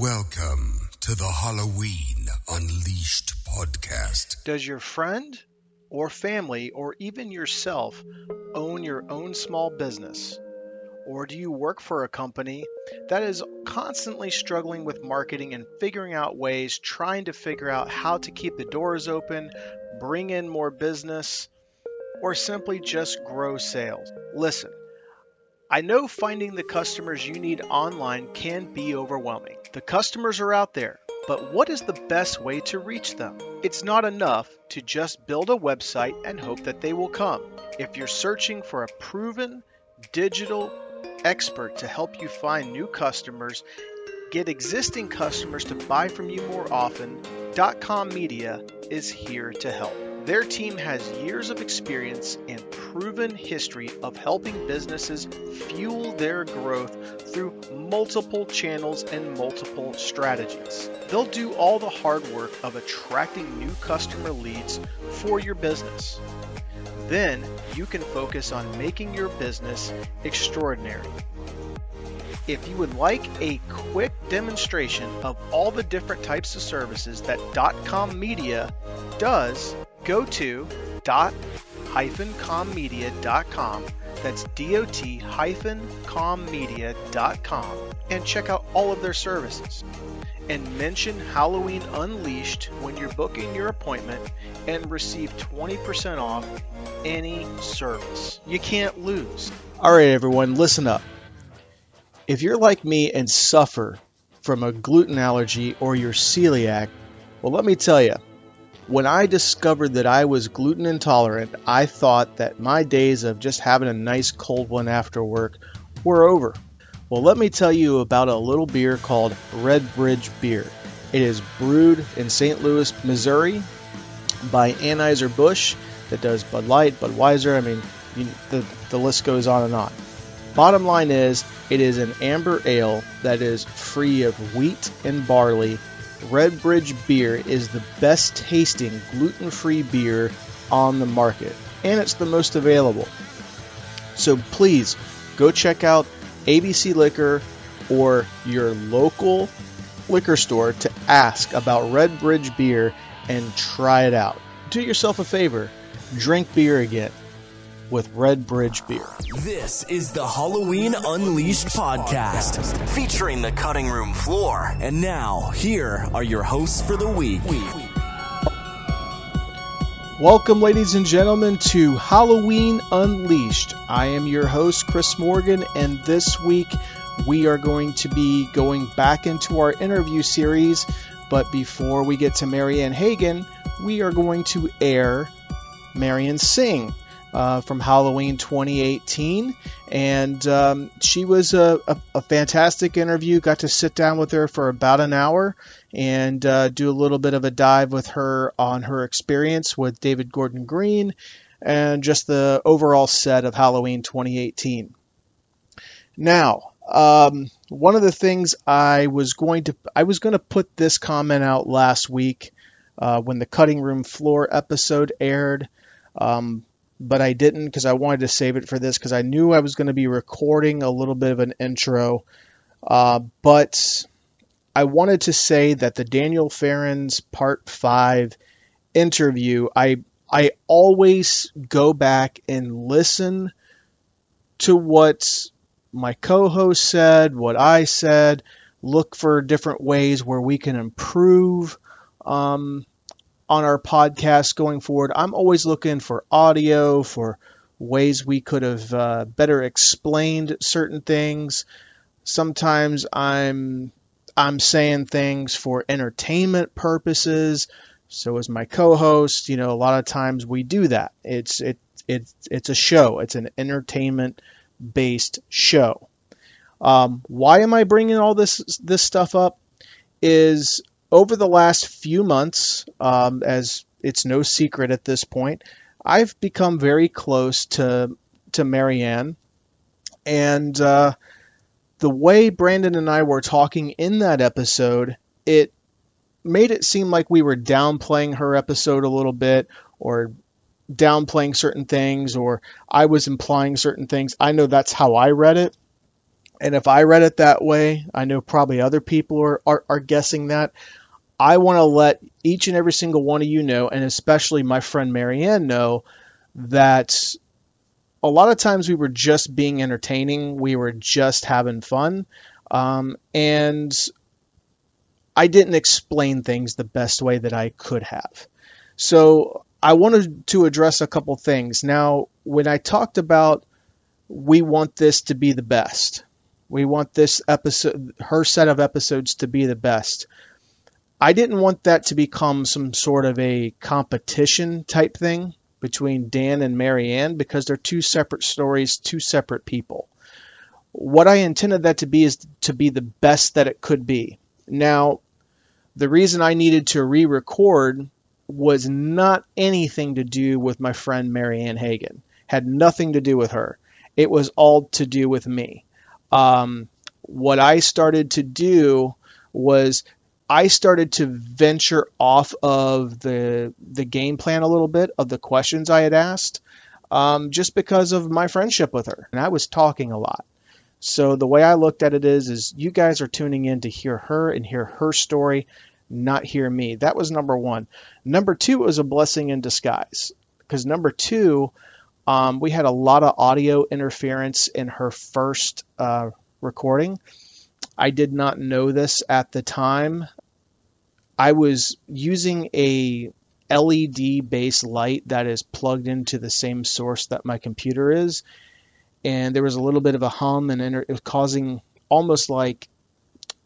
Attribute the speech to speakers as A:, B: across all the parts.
A: Welcome to the Halloween Unleashed podcast.
B: Does your friend or family or even yourself own your own small business? Or do you work for a company that is constantly struggling with marketing and figuring out ways, trying to figure out how to keep the doors open, bring in more business, or simply just grow sales? Listen, I know finding the customers you need online can be overwhelming. The customers are out there, but what is the best way to reach them? It's not enough to just build a website and hope that they will come. If you're searching for a proven digital expert to help you find new customers, get existing customers to buy from you more often, .com Media is here to help. Their team has years of experience and proven history of helping businesses fuel their growth through multiple channels and multiple strategies. They'll do all the hard work of attracting new customer leads for your business. Then you can focus on making your business extraordinary. If you would like a quick demonstration of all the different types of services that .com Media does, go to dot-commedia.com. That's dot-commedia.com and check out all of their services. And mention Halloween Unleashed when you're booking your appointment and receive 20% off any service. You can't lose. All right, everyone, listen up. If you're like me and suffer from a gluten allergy or you're celiac, well, let me tell you, when I discovered that I was gluten intolerant, I thought that my days of just having a nice cold one after work were over. Well, let me tell you about a little beer called Redbridge Beer. It is brewed in St. Louis, Missouri by Anheuser-Busch that does Bud Light, Budweiser. I mean, you, the, the list goes on and on. Bottom line is, it is an amber ale that is free of wheat and barley Redbridge Beer is the best tasting gluten free beer on the market, and it's the most available. So please go check out ABC Liquor or your local liquor store to ask about Redbridge Beer and try it out. Do yourself a favor, drink beer again with Redbridge Beer.
C: This is the Halloween Unleashed podcast featuring the cutting room floor. And now, here are your hosts for the week.
B: Welcome, ladies and gentlemen, to Halloween Unleashed. I am your host, Chris Morgan, and this week we are going to be going back into our interview series. But before we get to Marianne Hagan, we are going to air Marion Singh uh, from Halloween 2018, and um, she was a, a, a, fantastic interview. Got to sit down with her for about an hour and uh, do a little bit of a dive with her on her experience with David Gordon Green and just the overall set of Halloween 2018. Now, um, one of the things I was going to I was going to put this comment out last week uh, when the cutting room floor episode aired. Um, but I didn't because I wanted to save it for this because I knew I was going to be recording a little bit of an intro. Uh, but I wanted to say that the Daniel Farrands Part 5 interview, I, I always go back and listen to what my co host said, what I said, look for different ways where we can improve. Um, on our podcast going forward. I'm always looking for audio, for ways we could have uh, better explained certain things. Sometimes I'm I'm saying things for entertainment purposes. So as my co-host, you know, a lot of times we do that. It's it it's it's a show. It's an entertainment based show. Um, why am I bringing all this this stuff up? Is over the last few months, um, as it's no secret at this point, I've become very close to to Marianne, and uh, the way Brandon and I were talking in that episode, it made it seem like we were downplaying her episode a little bit, or downplaying certain things, or I was implying certain things. I know that's how I read it. And if I read it that way, I know probably other people are, are, are guessing that. I want to let each and every single one of you know, and especially my friend Marianne know, that a lot of times we were just being entertaining, we were just having fun, um, and I didn't explain things the best way that I could have. So I wanted to address a couple things. Now, when I talked about we want this to be the best, we want this episode, her set of episodes to be the best. I didn't want that to become some sort of a competition type thing between Dan and Marianne because they're two separate stories, two separate people. What I intended that to be is to be the best that it could be. Now, the reason I needed to re record was not anything to do with my friend Marianne Hagan, had nothing to do with her. It was all to do with me. Um, what I started to do was I started to venture off of the the game plan a little bit of the questions I had asked, um, just because of my friendship with her, and I was talking a lot. So the way I looked at it is, is you guys are tuning in to hear her and hear her story, not hear me. That was number one. Number two was a blessing in disguise because number two, um, we had a lot of audio interference in her first uh, recording I did not know this at the time. I was using a LED based light that is plugged into the same source that my computer is, and there was a little bit of a hum, and it was causing almost like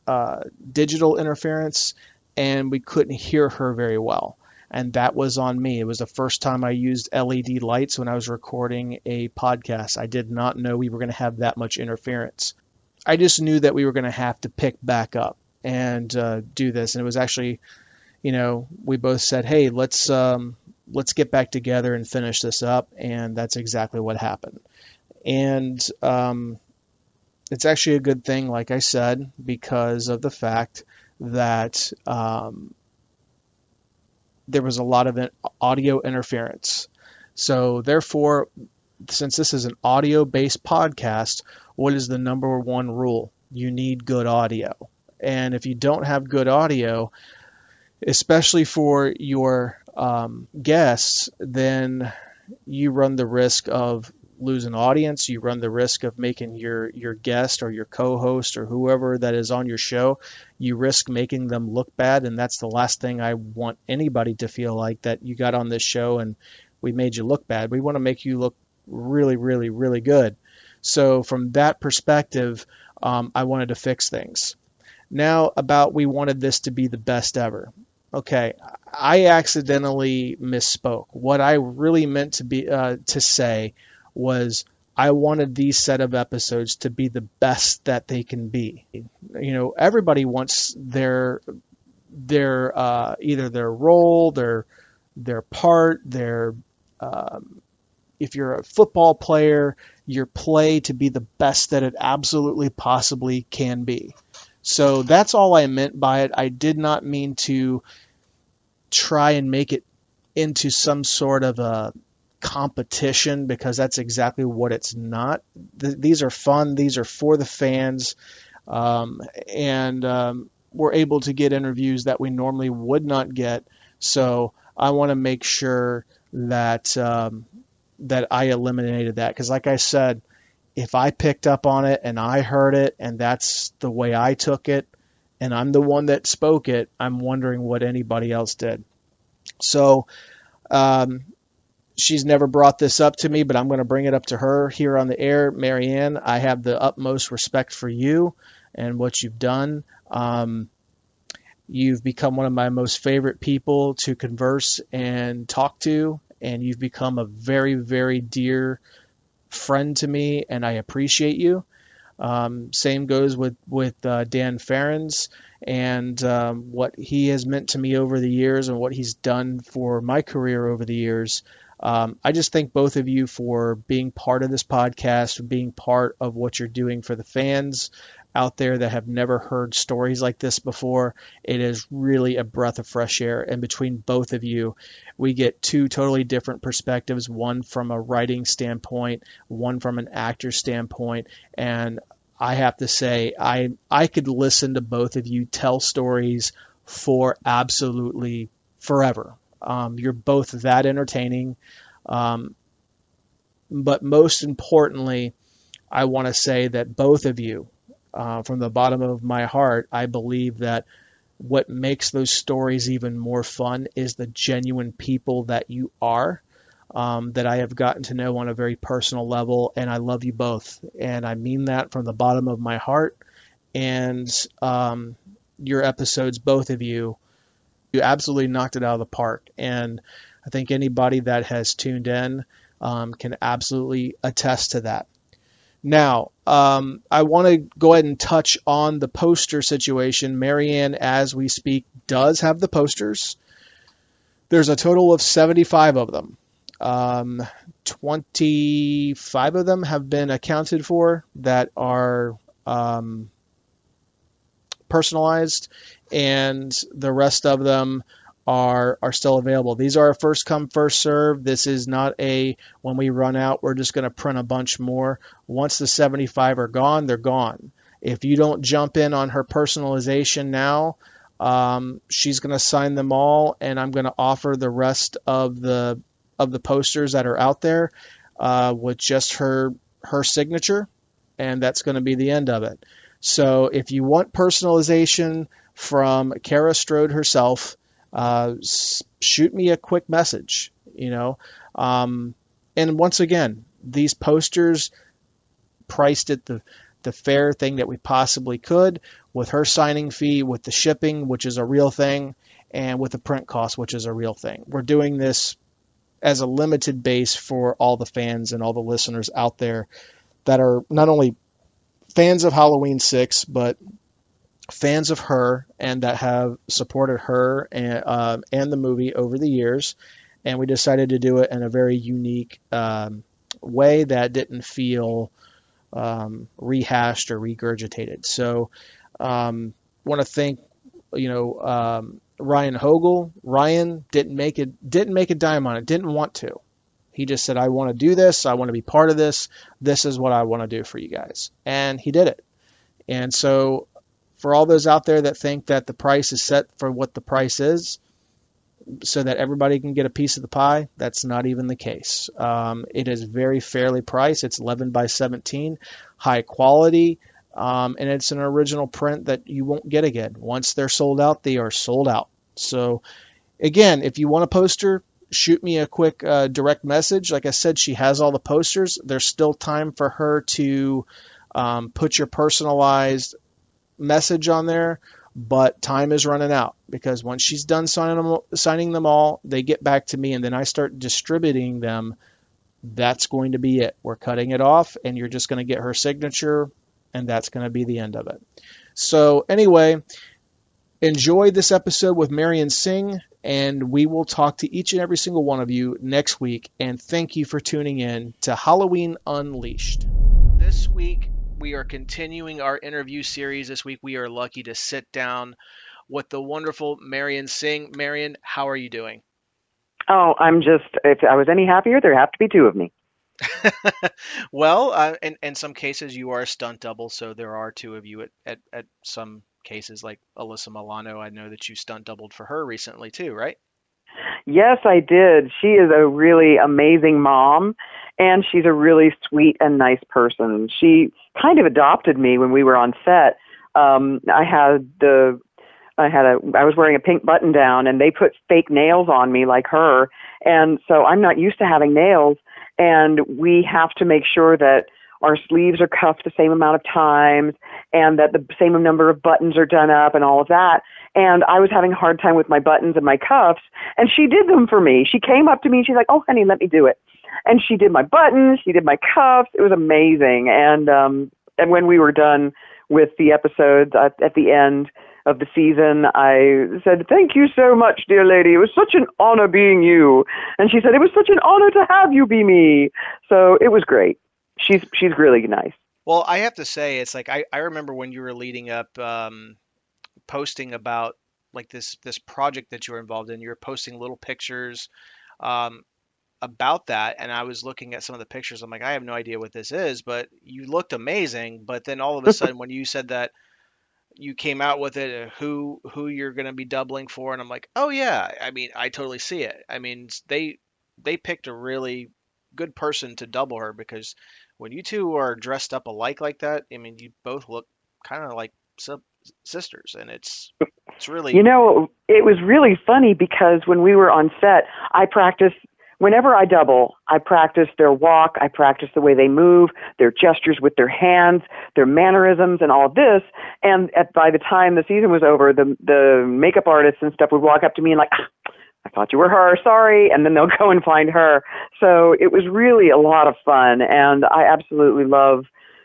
B: uh, digital interference, and we couldn't hear her very well. And that was on me. It was the first time I used LED lights when I was recording a podcast. I did not know we were going to have that much interference. I just knew that we were going to have to pick back up and uh, do this. And it was actually, you know, we both said, "Hey, let's um, let's get back together and finish this up." And that's exactly what happened. And um, it's actually a good thing, like I said, because of the fact that um, there was a lot of audio interference. So therefore, since this is an audio-based podcast, what is the number one rule? You need good audio. And if you don't have good audio, especially for your um, guests, then you run the risk of losing audience. You run the risk of making your your guest or your co-host or whoever that is on your show, you risk making them look bad, and that's the last thing I want anybody to feel like that you got on this show and we made you look bad. We want to make you look really, really, really good. So from that perspective, um, I wanted to fix things. Now about we wanted this to be the best ever. Okay, I accidentally misspoke. What I really meant to be uh, to say was I wanted these set of episodes to be the best that they can be. You know, everybody wants their their uh, either their role, their their part, their um, if you're a football player, your play to be the best that it absolutely possibly can be. So that's all I meant by it. I did not mean to try and make it into some sort of a competition because that's exactly what it's not. Th- these are fun, these are for the fans, um, and um, we're able to get interviews that we normally would not get. So I want to make sure that um, that I eliminated that because, like I said, if I picked up on it and I heard it and that's the way I took it, and I'm the one that spoke it, I'm wondering what anybody else did. So, um, she's never brought this up to me, but I'm going to bring it up to her here on the air. Marianne, I have the utmost respect for you and what you've done. Um, you've become one of my most favorite people to converse and talk to, and you've become a very, very dear friend to me, and I appreciate you. Um, same goes with with uh, Dan Farrands and um, what he has meant to me over the years and what he's done for my career over the years. Um, I just thank both of you for being part of this podcast, being part of what you're doing for the fans out there that have never heard stories like this before. It is really a breath of fresh air. And between both of you, we get two totally different perspectives one from a writing standpoint, one from an actor standpoint. And I have to say I I could listen to both of you tell stories for absolutely forever. Um, you're both that entertaining. Um, but most importantly, I want to say that both of you, uh, from the bottom of my heart, I believe that what makes those stories even more fun is the genuine people that you are. Um, that I have gotten to know on a very personal level, and I love you both, and I mean that from the bottom of my heart. And um, your episodes, both of you, you absolutely knocked it out of the park. And I think anybody that has tuned in um, can absolutely attest to that. Now, um, I want to go ahead and touch on the poster situation. Marianne, as we speak, does have the posters. There's a total of 75 of them. Um, 25 of them have been accounted for that are um, personalized, and the rest of them are are still available. These are first come first serve. This is not a when we run out we're just going to print a bunch more. Once the 75 are gone, they're gone. If you don't jump in on her personalization now, um, she's going to sign them all, and I'm going to offer the rest of the of the posters that are out there uh, with just her her signature, and that's going to be the end of it. So if you want personalization from Kara Strode herself, uh, shoot me a quick message. You know, um, and once again, these posters priced at the the fair thing that we possibly could with her signing fee, with the shipping, which is a real thing, and with the print cost, which is a real thing. We're doing this as a limited base for all the fans and all the listeners out there that are not only fans of Halloween 6, but fans of her and that have supported her and, uh, and the movie over the years. And we decided to do it in a very unique um, way that didn't feel um, rehashed or regurgitated. So, um, want to thank you know um, Ryan Hogel. Ryan didn't make it didn't make a dime on it. Didn't want to. He just said, "I want to do this. I want to be part of this. This is what I want to do for you guys," and he did it. And so for all those out there that think that the price is set for what the price is, so that everybody can get a piece of the pie, that's not even the case. Um, it is very fairly priced. It's 11 by 17, high quality, um, and it's an original print that you won't get again. Once they're sold out, they are sold out. So, again, if you want a poster, shoot me a quick uh, direct message. Like I said, she has all the posters. There's still time for her to um, put your personalized message on there, but time is running out because once she's done signing them, signing them all, they get back to me and then I start distributing them. That's going to be it. We're cutting it off and you're just going to get her signature and that's going to be the end of it. So, anyway, enjoy this episode with Marion Singh, and we will talk to each and every single one of you next week. And thank you for tuning in to Halloween Unleashed. This week, we are continuing our interview series this week. We are lucky to sit down with the wonderful Marion Singh. Marion, how are you doing?
D: Oh, I'm just, if I was any happier, there have to be two of me.
B: well, uh, in, in some cases, you are a stunt double, so there are two of you at, at, at some cases, like Alyssa Milano. I know that you stunt doubled for her recently, too, right?
D: Yes, I did. She is a really amazing mom, and she's a really sweet and nice person. She kind of adopted me when we were on set. Um, I had the I had a I was wearing a pink button down and they put fake nails on me like her and so I'm not used to having nails and we have to make sure that our sleeves are cuffed the same amount of times and that the same number of buttons are done up and all of that and I was having a hard time with my buttons and my cuffs and she did them for me. She came up to me and she's like, "Oh honey, let me do it." And she did my buttons, she did my cuffs. It was amazing. And um and when we were done with the episodes at, at the end of the season, I said, "Thank you so much, dear lady. It was such an honor being you." And she said, "It was such an honor to have you be me." So it was great. She's she's really nice.
B: Well, I have to say, it's like I, I remember when you were leading up, um, posting about like this this project that you were involved in. You were posting little pictures. Um, about that, and I was looking at some of the pictures. I'm like, I have no idea what this is, but you looked amazing. But then all of a sudden, when you said that you came out with it, uh, who who you're going to be doubling for, and I'm like, oh yeah, I mean, I totally see it. I mean, they they picked a really good person to double her because when you two are dressed up alike like that, I mean, you both look kind of like sisters, and it's it's really
D: you know it was really funny because when we were on set, I practiced. Whenever I double, I practice their walk, I practice the way they move, their gestures with their hands, their mannerisms, and all of this. And at, by the time the season was over, the the makeup artists and stuff would walk up to me and like, ah, I thought you were her, sorry, and then they'll go and find her. So it was really a lot of fun, and I absolutely love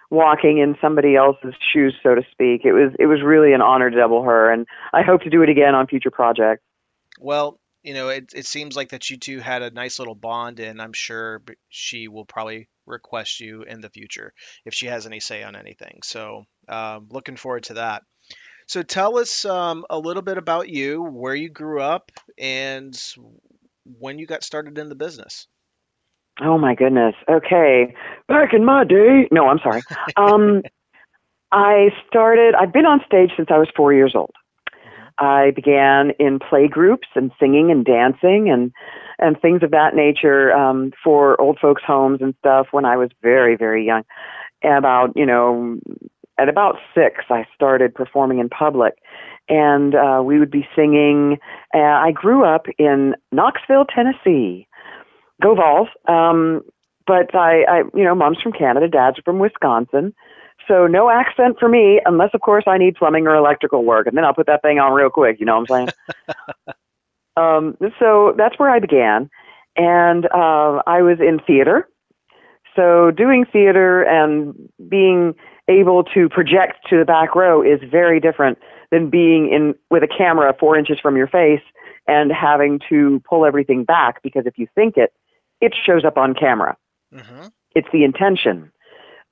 D: walking in somebody else's shoes, so to speak. It was it was really an honor to double her, and I hope to do it again on future projects.
B: Well, you know, it it seems like that you two had a nice little bond, and I'm sure she will probably request you in the future if she has any say on anything. So, um, looking forward to that. So tell us um, a little bit about you, where you grew up, and when you got started in the business.
D: Oh my goodness. Okay. Back in my day. No, I'm sorry. Um, I started, I've been on stage since I was four years old. I began in play groups and singing and dancing and and things of that nature um, for old folks' homes and stuff when I was very very young. About you know at about six, I started performing in public, and uh, we would be singing. Uh, I grew up in Knoxville, Tennessee. Go Vols! Um, but I, I, you know, mom's from Canada, dad's from Wisconsin, so no accent for me, unless of course I need plumbing or electrical work, and then I'll put that thing on real quick. You know what I'm saying? um, so that's where I began, and uh, I was in theater. So doing theater and being able to project to the back row is very different than being in with a camera four inches from your face and having to pull everything back because if you think it, it shows up on camera. Mm-hmm. It's the intention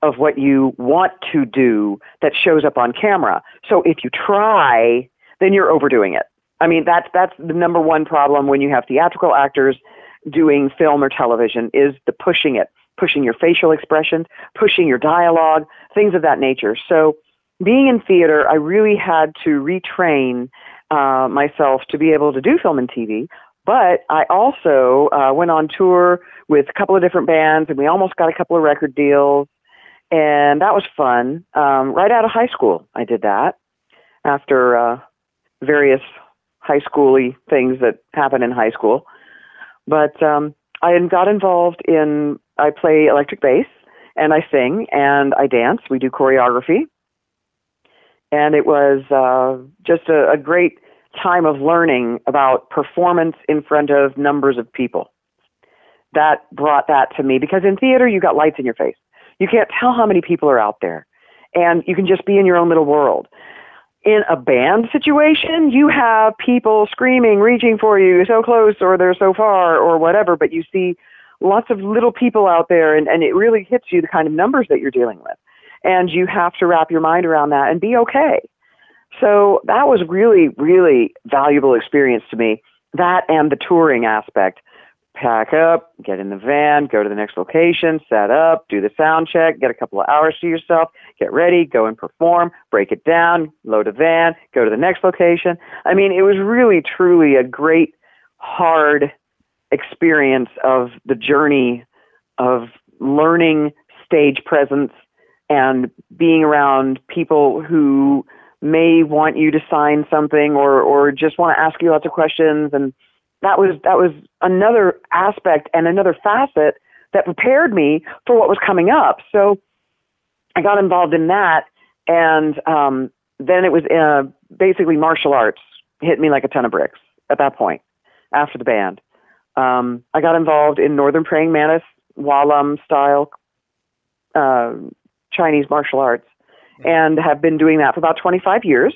D: of what you want to do that shows up on camera. So if you try, then you're overdoing it. I mean, that's that's the number one problem when you have theatrical actors doing film or television is the pushing it pushing your facial expressions, pushing your dialogue, things of that nature. So, being in theater, I really had to retrain uh, myself to be able to do film and TV. But I also uh, went on tour with a couple of different bands, and we almost got a couple of record deals, and that was fun. Um, right out of high school, I did that after uh, various high schooly things that happen in high school. But um, I got involved in I play electric bass and I sing and I dance. We do choreography. And it was uh, just a, a great time of learning about performance in front of numbers of people. That brought that to me because in theater, you got lights in your face. You can't tell how many people are out there. And you can just be in your own little world. In a band situation, you have people screaming, reaching for you, so close or they're so far or whatever, but you see lots of little people out there and, and it really hits you the kind of numbers that you're dealing with. And you have to wrap your mind around that and be okay. So that was really, really valuable experience to me. That and the touring aspect. Pack up, get in the van, go to the next location, set up, do the sound check, get a couple of hours to yourself, get ready, go and perform, break it down, load a van, go to the next location. I mean, it was really, truly a great, hard experience of the journey of learning stage presence and being around people who may want you to sign something or or just want to ask you lots of questions and that was that was another aspect and another facet that prepared me for what was coming up so i got involved in that and um then it was uh, basically martial arts hit me like a ton of bricks at that point after the band um, I got involved in Northern Praying Mantis Wah-Lum style uh, Chinese martial arts and have been doing that for about 25 years.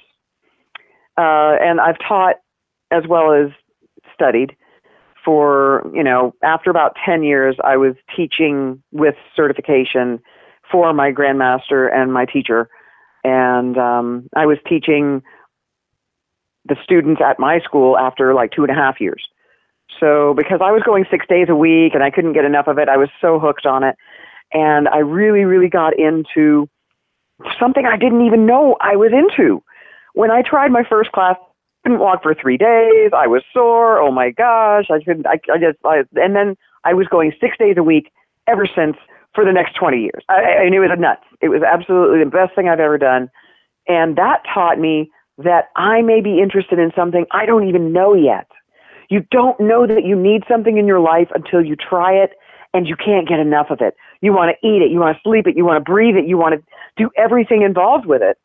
D: Uh, and I've taught as well as studied for, you know, after about 10 years, I was teaching with certification for my grandmaster and my teacher. And um, I was teaching the students at my school after like two and a half years. So because I was going six days a week and I couldn't get enough of it, I was so hooked on it. And I really, really got into something I didn't even know I was into. When I tried my first class, couldn't walk for three days. I was sore. Oh my gosh. I couldn't, I, I just, I, and then I was going six days a week ever since for the next 20 years. I, and it was nuts. It was absolutely the best thing I've ever done. And that taught me that I may be interested in something I don't even know yet. You don't know that you need something in your life until you try it and you can't get enough of it. You want to eat it, you want to sleep it, you want to breathe it, you want to do everything involved with it.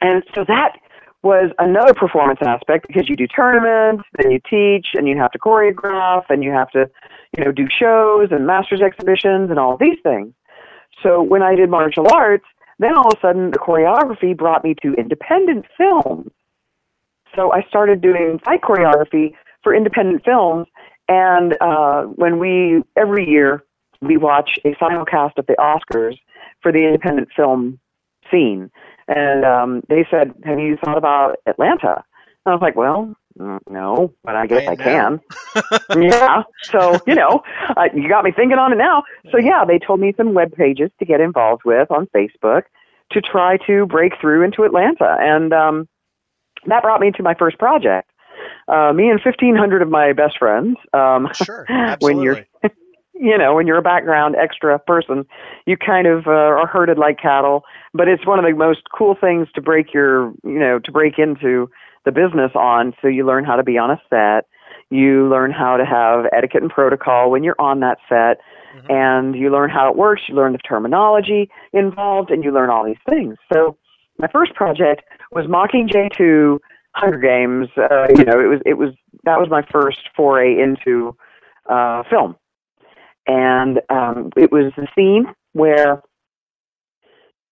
D: And so that was another performance aspect because you do tournaments, then you teach, and you have to choreograph, and you have to, you know, do shows and masters exhibitions and all these things. So when I did martial arts, then all of a sudden the choreography brought me to independent films. So I started doing fight choreography for independent films, and uh, when we every year we watch a simulcast of the Oscars for the independent film scene. And um, they said, "Have you thought about Atlanta?" And I was like, "Well, mm, no, but I guess I, I can." yeah. So you know, uh, you got me thinking on it now. So yeah, they told me some web pages to get involved with on Facebook to try to break through into Atlanta, and um, that brought me to my first project. Uh, me and 1,500 of my best friends. Um,
B: sure, absolutely.
D: when you're you know, when you're a background extra person, you kind of uh, are herded like cattle. But it's one of the most cool things to break your, you know, to break into the business on. So you learn how to be on a set. You learn how to have etiquette and protocol when you're on that set. Mm-hmm. And you learn how it works. You learn the terminology involved, and you learn all these things. So my first project was Mockingjay 2 Hunger Games. Uh, you know, it was it was that was my first foray into uh, film and um, it was the scene where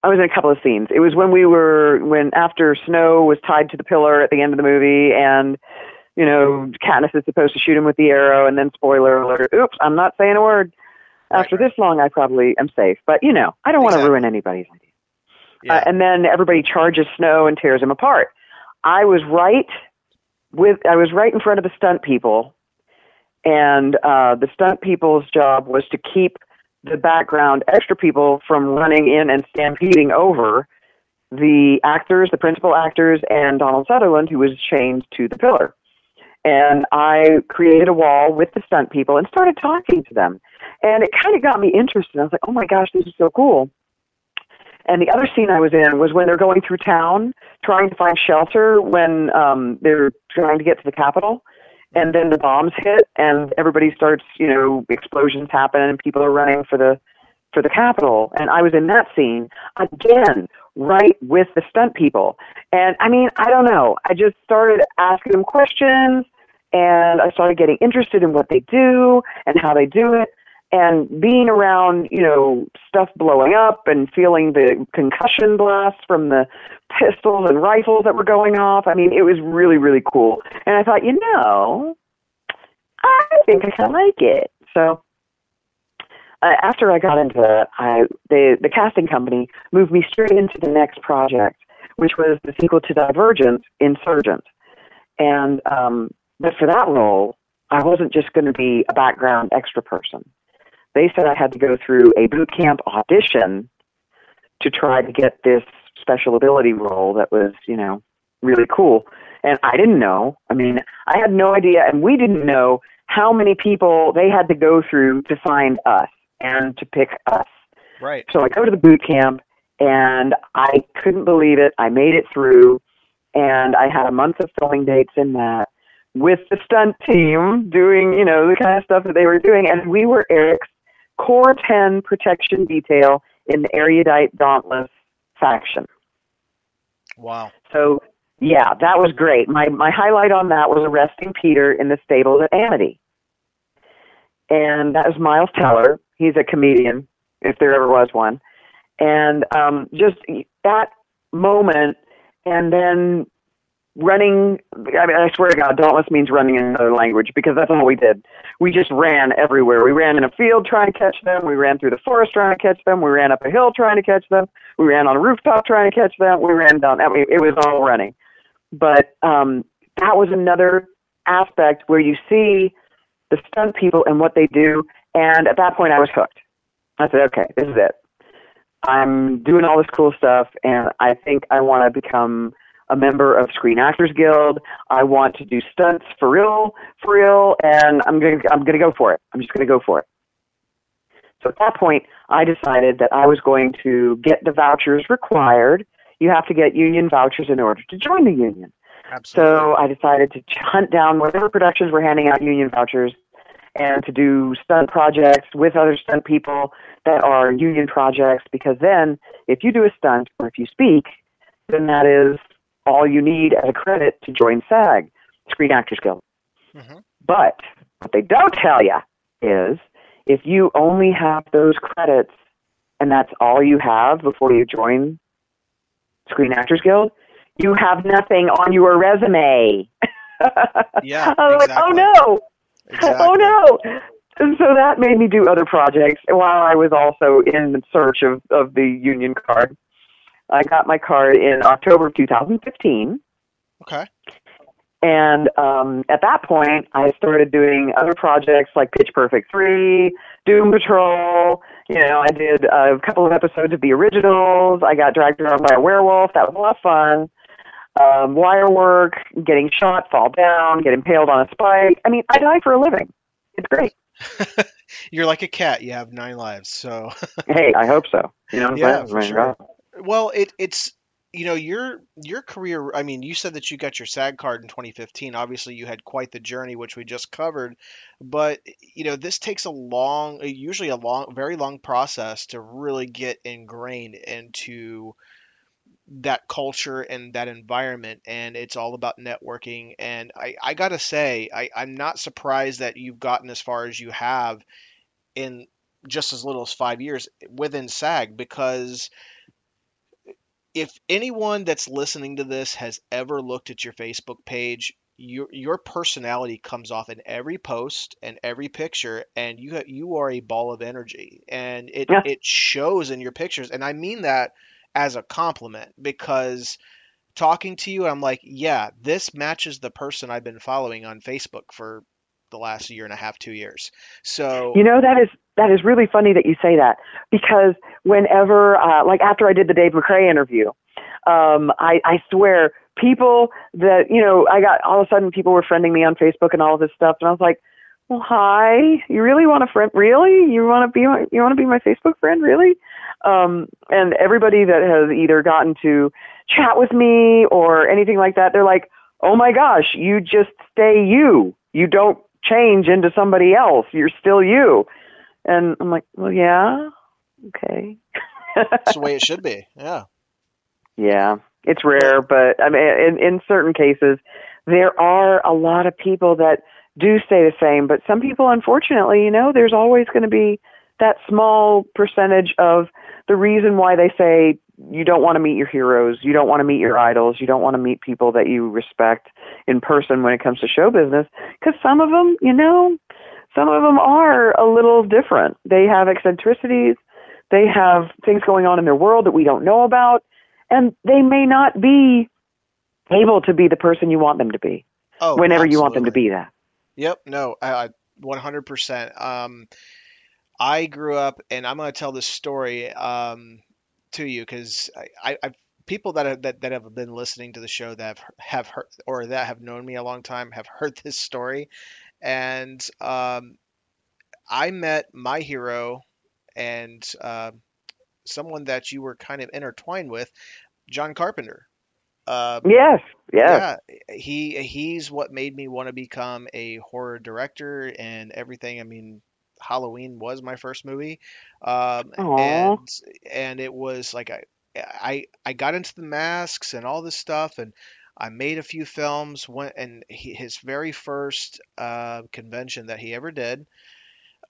D: I was in a couple of scenes. It was when we were when after Snow was tied to the pillar at the end of the movie, and you know Katniss is supposed to shoot him with the arrow, and then spoiler alert. Oops, I'm not saying a word. After this long, I probably am safe, but you know I don't want to ruin anybody's idea. Yeah. Uh, and then everybody charges Snow and tears him apart. I was right with I was right in front of the stunt people and uh, the stunt people's job was to keep the background extra people from running in and stampeding over the actors, the principal actors, and Donald Sutherland, who was chained to the pillar. And I created a wall with the stunt people and started talking to them. And it kind of got me interested. I was like, oh my gosh, this is so cool. And the other scene I was in was when they're going through town trying to find shelter when um, they're trying to get to the Capitol and then the bombs hit and everybody starts you know explosions happen and people are running for the for the capitol. And i was in that scene again right with the stunt people. And i mean i don't know. I just started asking them questions and i started getting interested in what they do and how they do it and being around, you know, stuff blowing up and feeling the concussion blasts from the pistols and rifles that were going off. I mean, it was really, really cool. And I thought, you know, I think I kind of like it. So uh, after I got into it, I the the casting company moved me straight into the next project, which was the sequel to Divergent, Insurgent. And um, but for that role, I wasn't just going to be a background extra person they said I had to go through a boot camp audition to try to get this special ability role that was, you know, really cool. And I didn't know. I mean, I had no idea, and we didn't know how many people they had to go through to find us and to pick us.
B: Right.
D: So I go to the boot camp, and I couldn't believe it. I made it through, and I had a month of filming dates in that with the stunt team doing, you know, the kind of stuff that they were doing. And we were Eric's Core 10 protection detail in the Erudite Dauntless faction.
B: Wow.
D: So, yeah, that was great. My, my highlight on that was arresting Peter in the stables at Amity. And that was Miles Teller. He's a comedian, if there ever was one. And um, just that moment, and then running I mean I swear to God, dauntless means running in another language because that's all we did. We just ran everywhere. We ran in a field trying to catch them, we ran through the forest trying to catch them, we ran up a hill trying to catch them, we ran on a rooftop trying to catch them, we ran down I mean it was all running. But um that was another aspect where you see the stunt people and what they do. And at that point, I was hooked. I said, okay, this is it. I'm doing all this cool stuff, and I think I want to become a member of Screen Actors Guild. I want to do stunts for real, for real, and I'm gonna I'm gonna go for it. I'm just gonna go for it. So at that point, I decided that I was going to get the vouchers required. You have to get union vouchers in order to join the union.
B: Absolutely.
D: So I decided to hunt down whatever productions were handing out union vouchers and to do stunt projects with other stunt people that are union projects because then if you do a stunt or if you speak, then that is all you need as a credit to join SAG, Screen Actors Guild.
B: Mhm.
D: But what they don't tell you is if you only have those credits and that's all you have before you join Screen Actors Guild, you have nothing on your resume.
B: Yeah,
D: I was like, oh no,
B: Exactly.
D: oh no. And so that made me do other projects while I was also in search of, of the union card. I got my card in October of 2015.
B: Okay.
D: And um, at that point, I started doing other projects like Pitch Perfect 3, Doom Patrol. You know, I did a couple of episodes of the originals. I got dragged around by a werewolf. That was a lot of fun. Um, wire work, getting shot, fall down, get impaled on a spike. I mean, I die for a living. It's great.
B: You're like a cat. You have nine lives. So,
D: hey, I hope so. You know what I'm
B: Yeah, for sure.
D: right.
B: Well, it it's you know your your career. I mean, you said that you got your SAG card in 2015. Obviously, you had quite the journey, which we just covered. But you know, this takes a long, uh, usually a long, very long process to really get ingrained into that culture and that environment and it's all about networking and I, I gotta say I, I'm not surprised that you've gotten as far as you have in just as little as five years within SAG because if anyone that's listening to this has ever looked at your Facebook page, your your personality comes off in every post and every picture, and you ha- you are a ball of energy, and it
D: Yeah.
B: it shows in your pictures, and I mean that as a compliment because talking to you, I'm like, yeah, this matches the person I've been following on Facebook for the last year and a half, two years. So
D: You know that is that is really funny that you say that because whenever, uh, like after I did the Dave McRae interview, um, I, I swear people that you know I got all of a sudden people were friending me on Facebook and all of this stuff, and I was like, well, hi, you really want to friend? Really, you want to be my you want to be my Facebook friend? Really? Um, and everybody that has either gotten to chat with me or anything like that, they're like, oh my gosh, you just stay you. You don't change into somebody else. You're still you. And I'm like, well, yeah, okay.
B: that's the way it should be. Yeah.
D: yeah, it's rare, but I mean, in, in certain cases, there are a lot of people that do stay the same. But some people, unfortunately, you know, there's always going to be that small percentage of the reason why they say you don't want to meet your heroes, you don't want to meet your idols, you don't want to meet people that you respect in person when it comes to show business. Because some of them, you know, some of them are a little different. They have eccentricities, they have things going on in their world that we don't know about, and they may not be able to be the person you want them to be
B: Oh,
D: whenever you want them to be that.
B: Yep, no, I, I 100%. Um, I grew up, and I'm going to tell this story um, to you because I, I, I people that have, that, that have been listening to the show that have, have heard or that have known me a long time have heard this story, and um, I met my hero and uh, someone that you were kind of intertwined with, John Carpenter.
D: Yes, yes.
B: yeah, he he's what made me want to become a horror director and everything. I mean, Halloween was my first movie, um, and and it was like I I I got into the masks and all this stuff, and I made a few films. Went and he, his very first uh, convention that he ever did.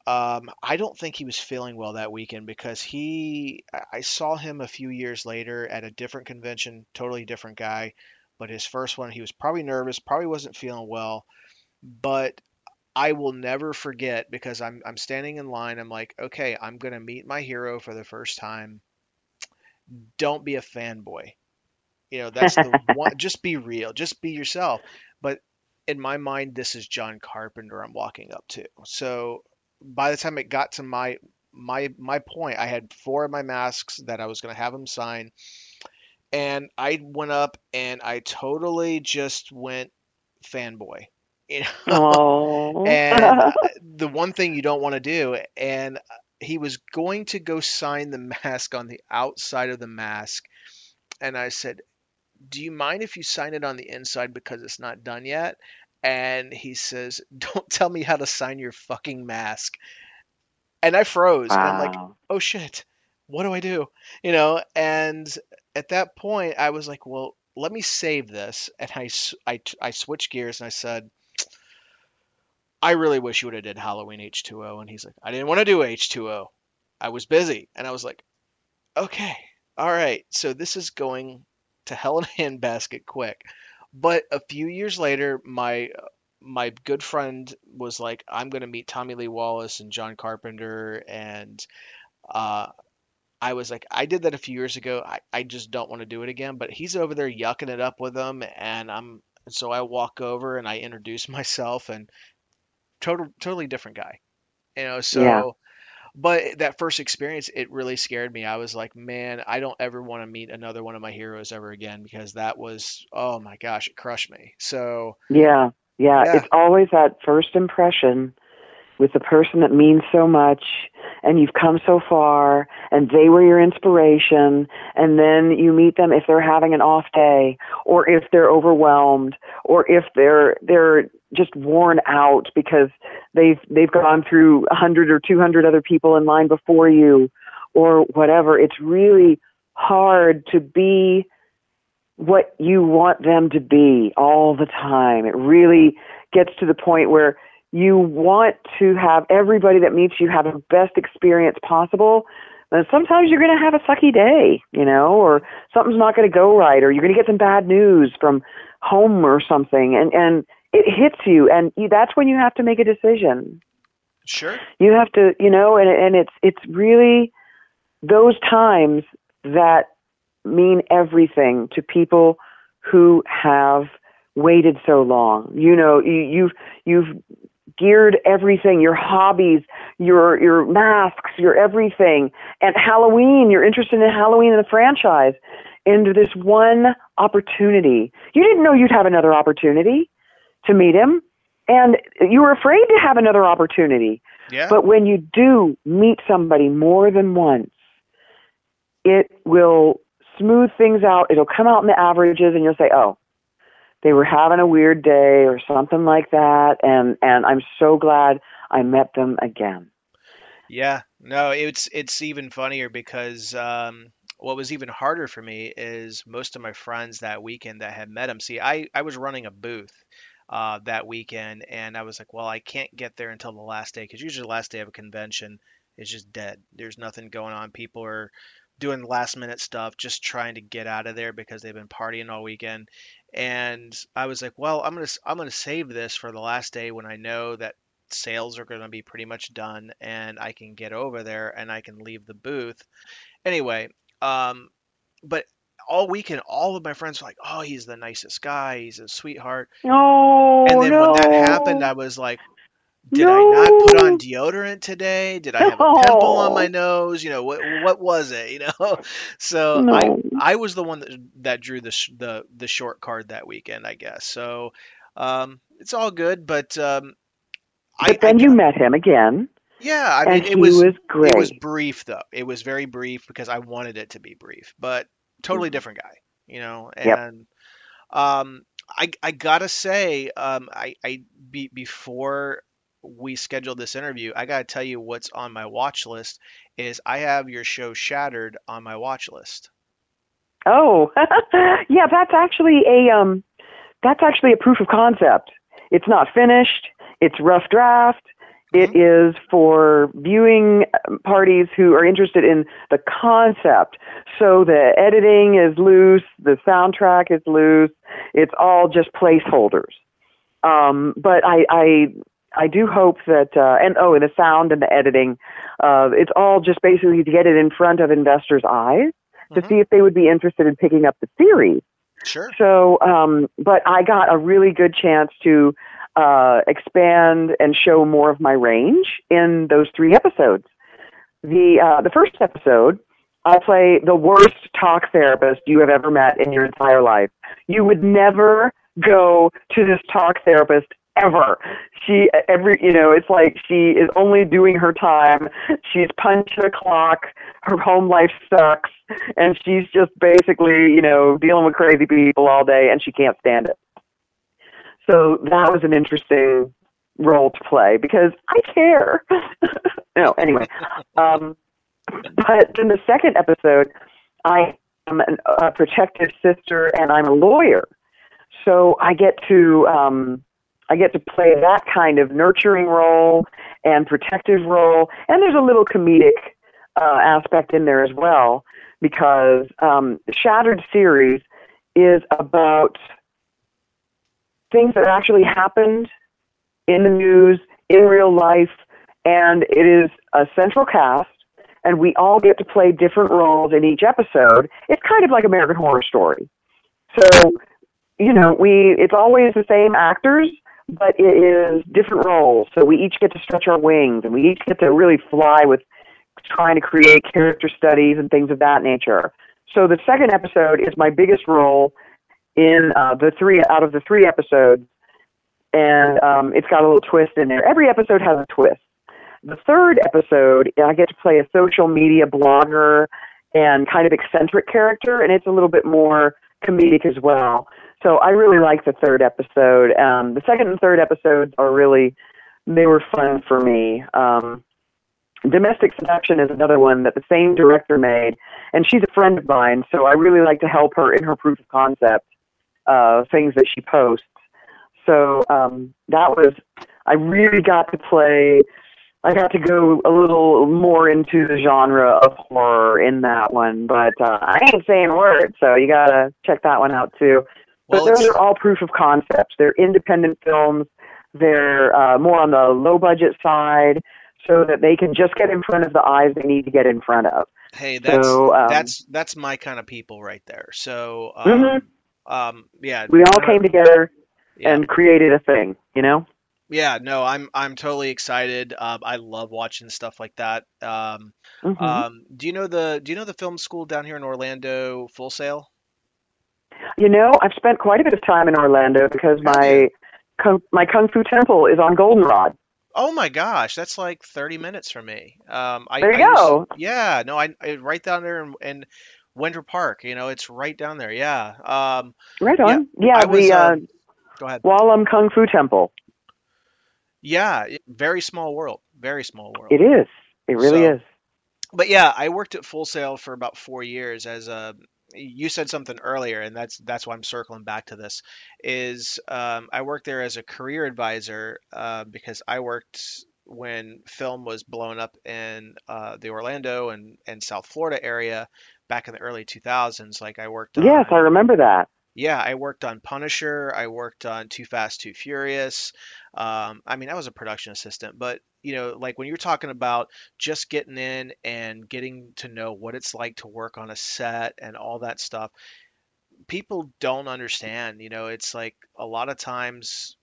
B: Um, I don't think he was feeling well that weekend because he, I saw him a few years later at a different convention, totally different guy. But his first one, he was probably nervous, probably wasn't feeling well. But I will never forget because I'm I'm standing in line. I'm like, okay, I'm gonna meet my hero for the first time. Don't be a fanboy. You know, that's the one. Just be real. Just be yourself. But in my mind, this is John Carpenter I'm walking up to. So by the time it got to my my my point, I had four of my masks that I was going to have him sign, and I went up and I totally just went fanboy. You know? and the one thing you don't want to do, and he was going to go sign the mask on the outside of the mask, and I said, "Do you mind if you sign it on the inside because it's not done yet?" And he says, "Don't tell me how to sign your fucking mask." And I froze. Wow. And I'm like, "Oh shit, what do I do?" You know. And at that point, I was like, "Well, let me save this." And I I I switched gears and I said. I really wish you would have did Halloween H2O. And he's like, I didn't want to do H2O. I was busy. And I was like, okay, all right. So this is going to hell in a handbasket quick. But a few years later, my my good friend was like, I'm going to meet Tommy Lee Wallace and John Carpenter. And uh, I was like, I did that a few years ago. I, I just don't want to do it again. But he's over there yucking it up with them. And I'm so I walk over and I introduce myself and total totally different guy. You know, so yeah. But that first experience it really scared me. I was like, man, I don't ever want to meet another one of my heroes ever again because that was oh my gosh, it crushed me. So
D: Yeah. Yeah, yeah. it's always that first impression with the person that means so much and you've come so far and they were your inspiration and then you meet them if they're having an off day or if they're overwhelmed or if they're they're just worn out because they've they've gone through a hundred or two hundred other people in line before you or whatever. It's really hard to be what you want them to be all the time. It really gets to the point where you want to have everybody that meets you have the best experience possible. And sometimes you're going to have a sucky day, you know, or something's not going to go right, or you're going to get some bad news from home or something, and and it hits you, and you, that's when you have to make a decision.
B: Sure.
D: You have to, you know, and and it's it's really those times that mean everything to people who have waited so long. You know, you, you've you've geared everything, your hobbies, your your masks, your everything, and Halloween. You're interested in Halloween and the franchise, into this one opportunity. You didn't know you'd have another opportunity to meet him, and you were afraid to have another opportunity.
B: Yeah.
D: But when you do meet somebody more than once, it will smooth things out. It'll come out in the averages, and you'll say, "Oh, they were having a weird day or something like that and and I'm so glad I met them again.
B: Yeah, no, it's it's even funnier because um, what was even harder for me is most of my friends that weekend that had met him. See, I I was running a booth uh, that weekend, and I was like, well, I can't get there until the last day because usually the last day of a convention is just dead. There's nothing going on. People are doing last minute stuff, just trying to get out of there because they've been partying all weekend. And I was like, well, I'm gonna I'm gonna save this for the last day when I know that sales are gonna be pretty much done and I can get over there and I can leave the booth. Anyway, um, but all weekend, all of my friends were like, "Oh, he's the nicest guy. He's a sweetheart."
D: Oh,
B: and then
D: no.
B: when that happened, I was like, did no. I not put on deodorant today? Did I have a pimple on my nose? You know what? What was it? You know, so no. I I was the one that that drew the sh- the the short card that weekend, I guess. So um, it's all good, but um,
D: but I, then I, you met him again.
B: Yeah, I mean it
D: was, was great.
B: It was brief though. It was very brief because I wanted it to be brief, but totally mm-hmm. different guy. You know, and yep. um, I I gotta say, um, I I be, before we scheduled this interview, I got to tell you what's on my watch list is I have your show Shattered on my watch list.
D: Oh, yeah, that's actually a um, that's actually a proof of concept. It's not finished. It's rough draft. It mm-hmm. is for viewing um, parties who are interested in the concept. So the editing is loose, the soundtrack is loose. It's all just placeholders. Um, but I, I I do hope that, uh, and oh, and the sound and the editing, uh, it's all just basically to get it in front of investors' eyes mm-hmm. to see if they would be interested in picking up the series.
B: Sure.
D: So, um, but I got a really good chance to uh, expand and show more of my range in those three episodes. The uh, the first episode, I play the worst talk therapist you have ever met in your entire life. You would never go to this talk therapist ever. She every you know, it's like she is only doing her time. She's punched a clock. Her home life sucks, and she's just basically you know dealing with crazy people all day, and she can't stand it. So that was an interesting role to play because I care. no, anyway. Um, but in the second episode, I am an, a protective sister and I'm a lawyer. So I get to um, I get to play that kind of nurturing role and protective role, and there's a little comedic uh, aspect in there as well because um, Shattered series is about things that actually happened in the news in real life, and it is a central cast, and we all get to play different roles in each episode. It's kind of like American Horror Story. So, you know, we it's always the same actors, but it is different roles. So we each get to stretch our wings, and we each get to really fly with trying to create character studies and things of that nature. So the second episode is my biggest role in uh, the three out of the three episodes, and um, it's got a little twist in there. Every episode has a twist. The third episode, I get to play a social media blogger and kind of eccentric character, and it's a little bit more comedic as well. So I really like the third episode. Um, the second and third episodes are really they were fun for me. Um, Domestic Seduction is another one that the same director made, and she's a friend of mine, so I really like to help her in her proof of concept uh, things that she posts. So um, that was I really got to play. I got to go a little more into the genre of horror in that one, but uh, I ain't saying words, so you gotta check that one out too.
B: Well,
D: but those are all proof of concepts. They're independent films. They're uh, more on the low budget side, so that they can just get in front of the eyes they need to get in front of.
B: Hey, that's
D: So, um,
B: that's that's my kind of people right there. So, um,
D: Mhm.
B: um, yeah,
D: We all came together
B: yeah.
D: and created a thing, you know.
B: Yeah, no, I'm I'm totally excited. Um, I love watching stuff like that. Um,
D: Mhm.
B: um, do you know the do you know the film school down here in Orlando, Full Sail?
D: You know, I've spent quite a bit of time in Orlando because my kung, my kung fu temple is on Goldenrod.
B: Oh my gosh, that's like 30 minutes from me. Um, I,
D: There you
B: I
D: go.
B: yeah, no, I, I right down there in, in Winter Park. You know, it's right down there. Yeah. Um,
D: Right on. Yeah,
B: I was,
D: the uh,
B: um, go ahead.
D: Wah Lum Kung Fu Temple.
B: Yeah, very small world. Very small world.
D: It is. It really
B: So-
D: is.
B: but yeah, I worked at Full Sail for about four years as a. You said something earlier, and that's that's why I'm circling back to this. Is um, I worked there as a career advisor uh, because I worked when film was blowing up in uh, the Orlando and, and South Florida area back in the early 2000s. Like I worked on
D: Yes, I remember that.
B: yeah, I worked on Punisher. I worked on Too Fast, Too Furious. Um, I mean, I was a production assistant, but you know, like when you're talking about just getting in and getting to know what it's like to work on a set and all that stuff, people don't understand. You know, it's like a lot of times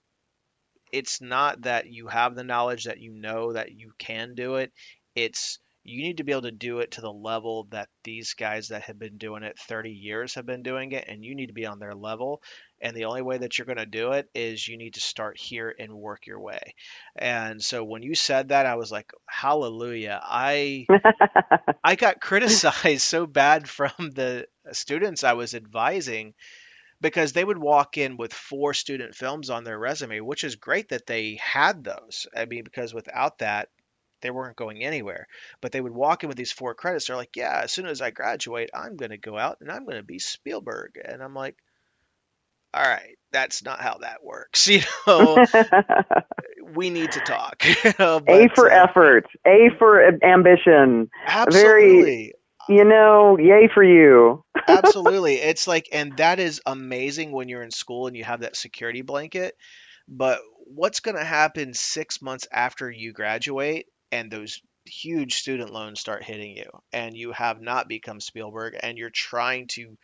B: it's not that you have the knowledge that you know that you can do it. It's you need to be able to do it to the level that these guys that have been doing it 30 years have been doing it, and you need to be on their level. And the only way that you're going to do it is you need to start here and work your way. And so when you said that, I was like, hallelujah. I I got criticized so bad from the students I was advising because they would walk in with four student films on their resume, which is great that they had those. I mean, because without that, they weren't going anywhere. But they would walk in with these four credits. They're like, yeah, as soon as I graduate, I'm going to go out and I'm going to be Spielberg. And I'm like, all right, that's not how that works. You know, we need to talk. know,
D: A for
B: uh,
D: effort. A for ambition.
B: Absolutely.
D: You know, yay for you.
B: Absolutely. It's like, and that is amazing when you're in school and you have that security blanket. But what's going to happen six months after you graduate and those huge student loans start hitting you and you have not become Spielberg and you're trying to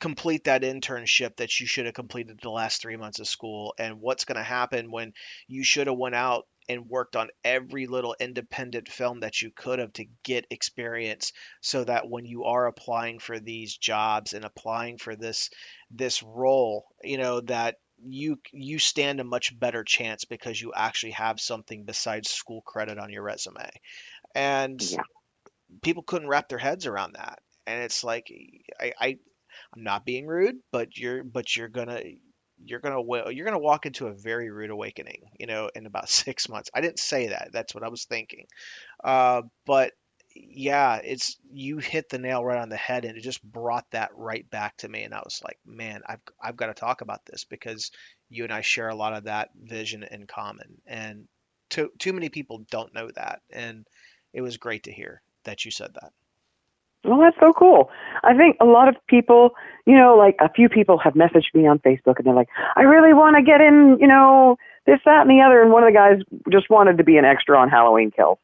B: complete that internship that you should have completed the last three months of school and what's going to happen when you should have went out and worked on every little independent film that you could have to get experience so that when you are applying for these jobs and applying for this this role you know that you you stand a much better chance because you actually have something besides school credit on your resume. And
D: Yeah.
B: people couldn't wrap their heads around that. And it's like I, I i'm not being rude but you're but you're gonna you're gonna you're gonna walk into a very rude awakening you know in about six months. I didn't say that. That's what i was thinking. Uh, but yeah it's you hit the nail right on the head and it just brought that right back to me and i was like man i've, I've got to talk about this because you and i share a lot of that vision in common and too, too many people don't know that and it was great to hear that you said that
D: Well, that's so cool. I think a lot of people, you know, like a few people have messaged me on Facebook and they're like, I really want to get in, you know, this, that, and the other. And one of the guys just wanted to be an extra on Halloween Kills.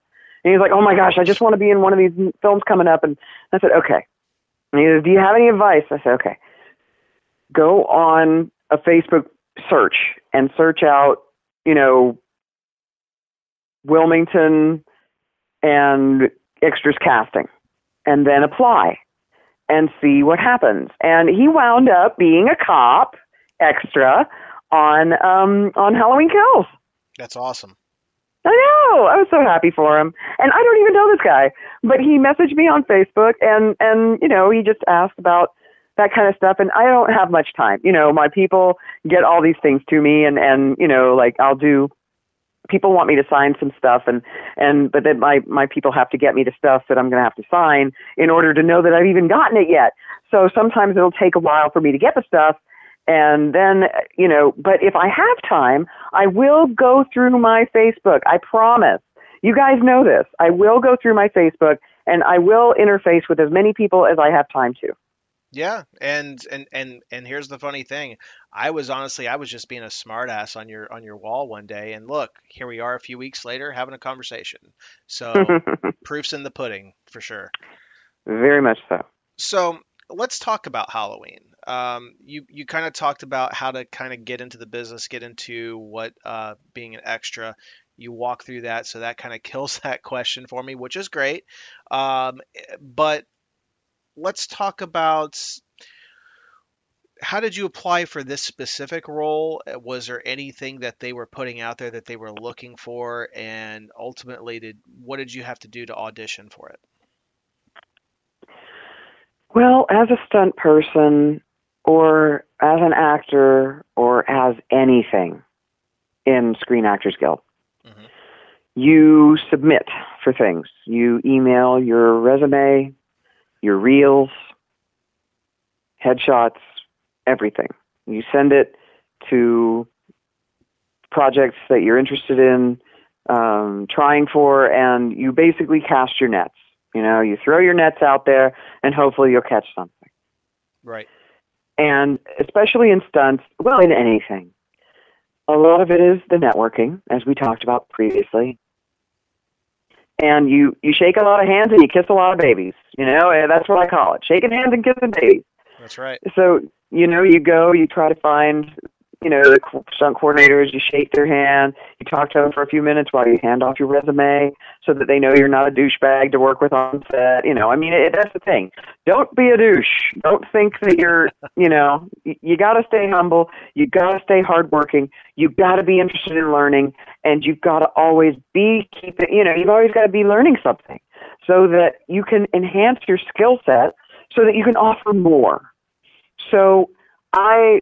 D: And he's like, oh my gosh, I just want to be in one of these films coming up. And I said, okay. And he says, do you have any advice? I said, okay. Go on a Facebook search and search out, you know, Wilmington and extras casting and then apply and see what happens. And he wound up being a cop extra on um on Halloween Kills.
B: that's awesome
D: I know. I was so happy for him. And I don't even know this guy, but he messaged me on Facebook and and you know, he just asked about that kind of stuff and I don't have much time. You know, my people get all these things to me and and you know, like I'll do people want me to sign some stuff and and but then my my people have to get me the stuff that I'm going to have to sign in order to know that I've even gotten it yet. So sometimes it'll take a while for me to get the stuff and then you know, but if I have time, I will go through my Facebook. I promise. You guys know this. I will go through my Facebook and I will interface with as many people as I have time to.
B: Yeah, and and and and here's the funny thing. I was honestly I was just being a smartass on your on your wall one day and look, here we are a few weeks later having a conversation. So, proof's in the pudding for sure.
D: Very much so.
B: So, let's talk about Halloween. Um, you you kind of talked about how to kind of get into the business, get into what uh, being an extra. You walk through that, so that kind of kills that question for me, which is great. Um, but let's talk about how did you apply for this specific role? Uh, Was there anything that they were putting out there that they were looking for, and ultimately, did what did you have to do to audition for it?
D: Well, as a stunt person or as an actor or as anything in Screen Actors Guild,
B: Mhm.
D: you submit for things. You email your resume, your reels, headshots, everything. You send it to projects that you're interested in um, trying for, and you basically cast your nets. You know, you throw your nets out there, and hopefully you'll catch something.
B: Right.
D: And especially in stunts, well, in anything, a lot of it is the networking, as we talked about previously. And you you shake a lot of hands and you kiss a lot of babies. You know, and that's what I call it: shaking hands and kissing babies.
B: That's right.
D: So you know, you go, you try to find, you know, the stunt coordinators. You shake their hand. You talk to them for a few minutes while you hand off your resume, so that they know you're not a douchebag to work with on set. You know, I mean, it, that's the thing. Don't be a douche. Don't think that you're, you know, you, you got to stay humble. You got to stay hardworking. You've got to be interested in learning, and you've got to always be keeping. You know, you've always got to be learning something, so that you can enhance your skill set, so that you can offer more. So I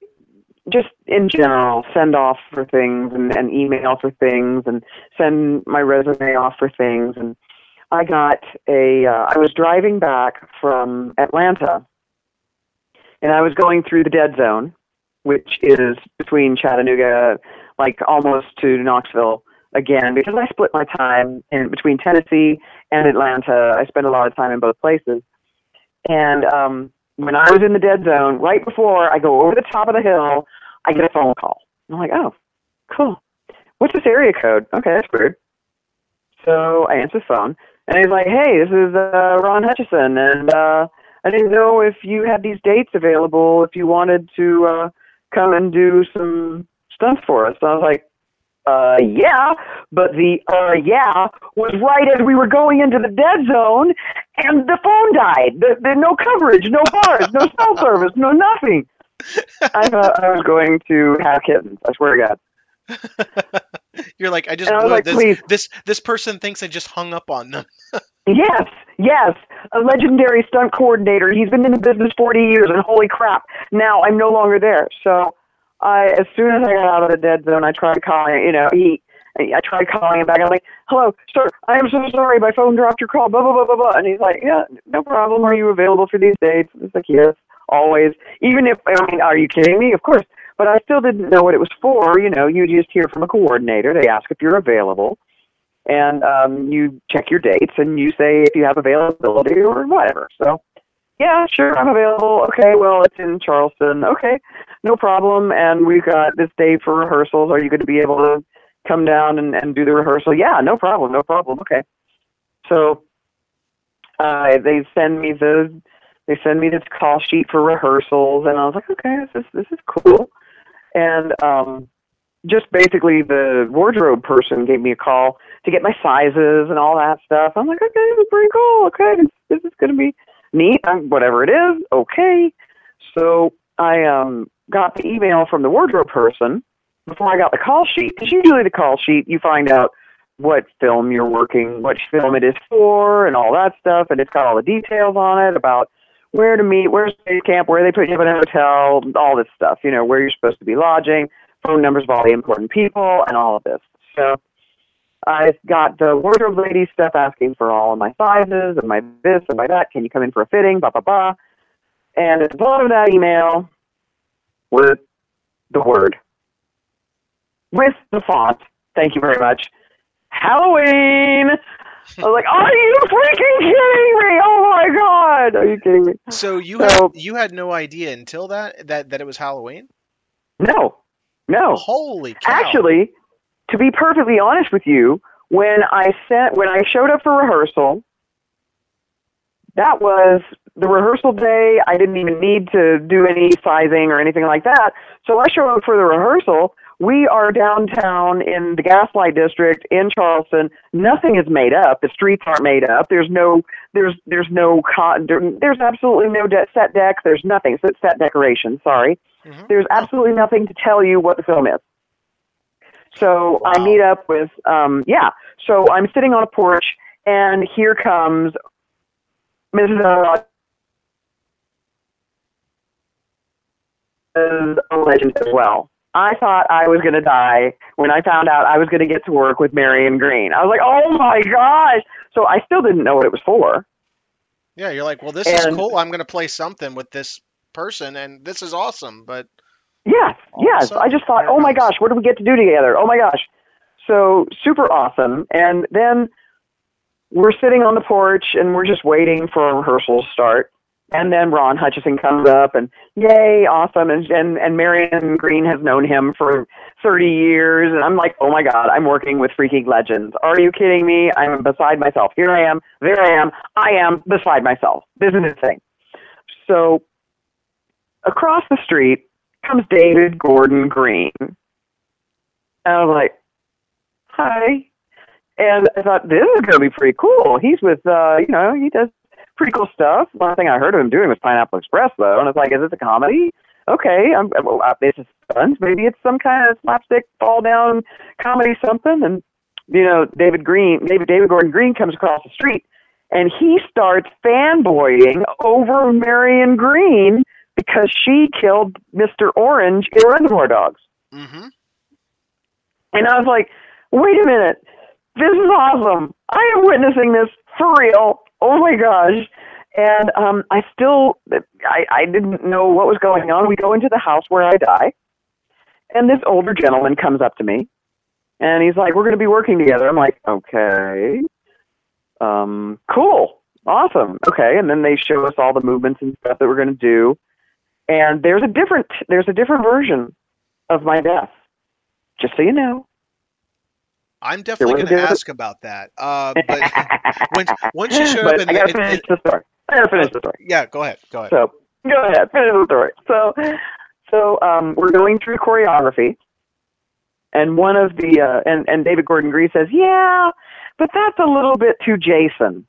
D: just in general send off for things and, and email for things and send my resume off for things. And I got a uh, I was driving back from Atlanta and I was going through the dead zone which is between Chattanooga like almost to Knoxville again because I split my time in between Tennessee and Atlanta. I spent a lot of time in both places. And um when I was in the dead zone, right before I go over the top of the hill, I get a phone call. I'm like, oh, cool. What's this area code? Okay, that's weird. So I answer the phone, and he's like, hey, this is uh, Ron Hutchison, and uh, I didn't know if you had these dates available, if you wanted to uh, come and do some stunts for us. And I was like, uh, yeah, but the uh, yeah was right as we were going into the dead zone, and the phone died. There, there no coverage, no bars, no cell service, no nothing. I thought I was going to have kittens. I swear to God.
B: You're like, I just
D: I like,
B: this,
D: please.
B: this this person thinks I just hung up on them.
D: Yes, yes, a legendary stunt coordinator. He's been in the business 40 years, and holy crap, now I'm no longer there. So, I as soon as I got out of the dead zone, I tried calling. You know, he. I tried calling him back. I'm like, "Hello, sir. I am so sorry. My phone dropped your call." Blah blah blah blah blah. And he's like, "Yeah, no problem. Are you available for these dates?" It's like, "Yes, always." Even if I mean, are you kidding me? Of course. But I still didn't know what it was for. You know, you just hear from a coordinator. They ask if you're available and um, you check your dates and you say if you have availability or whatever. So, yeah, sure, I'm available. Okay, well, it's in Charleston. Okay, no problem. And we've got this day for rehearsals. Are you going to be able to come down and, and do the rehearsal? Yeah, no problem, no problem. Okay. So, uh, they send me the they send me this call sheet for rehearsals, and I was like, okay, this is this is cool. And um, just basically the wardrobe person gave me a call to get my sizes and all that stuff. I'm like, okay, this is pretty cool. Okay, this, this is going to be neat. Um, whatever it is, okay. So I um got the email from the wardrobe person before I got the call sheet. Because usually the call sheet, you find out what film you're working, what film it is for, and all that stuff, and it's got all the details on it about where to meet, where's base camp, where they put you up in a hotel, all this stuff. You know, where you're supposed to be lodging, phone numbers of all the important people, and all of this. So I've got the wardrobe lady stuff asking for all of my sizes and my this and my that. Can you come in for a fitting? Blah blah blah. And at the bottom of that email was the word with the font. Thank you very much. Halloween. I was like, "Are you freaking kidding me? Oh my god! Are you kidding me?"
B: So you
D: So-
B: had you had no idea until that that that it was Halloween.
D: No, no.
B: Holy cow!
D: Actually, to be perfectly honest with you, when I sent when I showed up for rehearsal, that was the rehearsal day. I didn't even need to do any sizing or anything like that. So I show up for the rehearsal. We are downtown in the Gaslight District in Charleston. Nothing is made up. The streets aren't made up. There's no there's there's no co- there, there's absolutely no de- set deck. There's nothing. So it's set decoration. Sorry.
B: Mhm.
D: There's absolutely nothing to tell you what the film is. So I meet up with, um, yeah. So I'm sitting on a porch, and here comes Mrs. Uh, is a legend as well. I thought I was going to die when I found out I was going to get to work with Marion Green. I was like, oh my gosh! So I still didn't know what it was for.
B: Yeah, you're like, well, this is cool. I'm gonna play something with this person, and this is awesome. But
D: Yes, yes. I just thought, oh my gosh, what do we get to do together? Oh my gosh. So super awesome. And then we're sitting on the porch and we're just waiting for rehearsal to start. And then Ron Hutchison comes up and yay, awesome. And, and, and Marion Green has known him for 30 years. And I'm like, oh my God, I'm working with freaking legends. Are you kidding me? I'm beside myself. Here I am. There I am. I am beside myself. This is insane. So across the street comes David Gordon Green. And I was like, hi. And I thought, this is going to be pretty cool. He's with, uh, you know, he does pretty cool stuff. One thing I heard of him doing was Pineapple Express, though. And I was like, is this a comedy? Okay, I'm, well, uh, this is fun. Maybe it's some kind of slapstick, fall down comedy something. And, you know, David Green, David, David Gordon Green comes across the street and he starts fanboying over Marion Green because she killed Mr. Orange in Reservoir Dogs.
B: mm-hmm.
D: And I was like, wait a minute. This is awesome. I am witnessing this for real. Oh my gosh. And um, I still, I, I didn't know what was going on. We go into the house where I die. And this older gentleman comes up to me. And he's like, we're going to be working together. I'm like, okay. Um, cool. Awesome. Okay. And then they show us all the movements and stuff that we're going to do. And there's a different, there's a different version of my death. Just so you know.
B: I'm definitely gonna
D: a good-
B: ask about that. Uh, but once once you show up
D: but
B: in
D: I
B: the,
D: gotta finish
B: in-
D: the story. I gotta finish the story.
B: Yeah, go ahead. Go ahead.
D: So go ahead, finish the story. So, so um, we're going through choreography, and one of the uh, and and David Gordon Green says, "Yeah, but that's a little bit too Jason."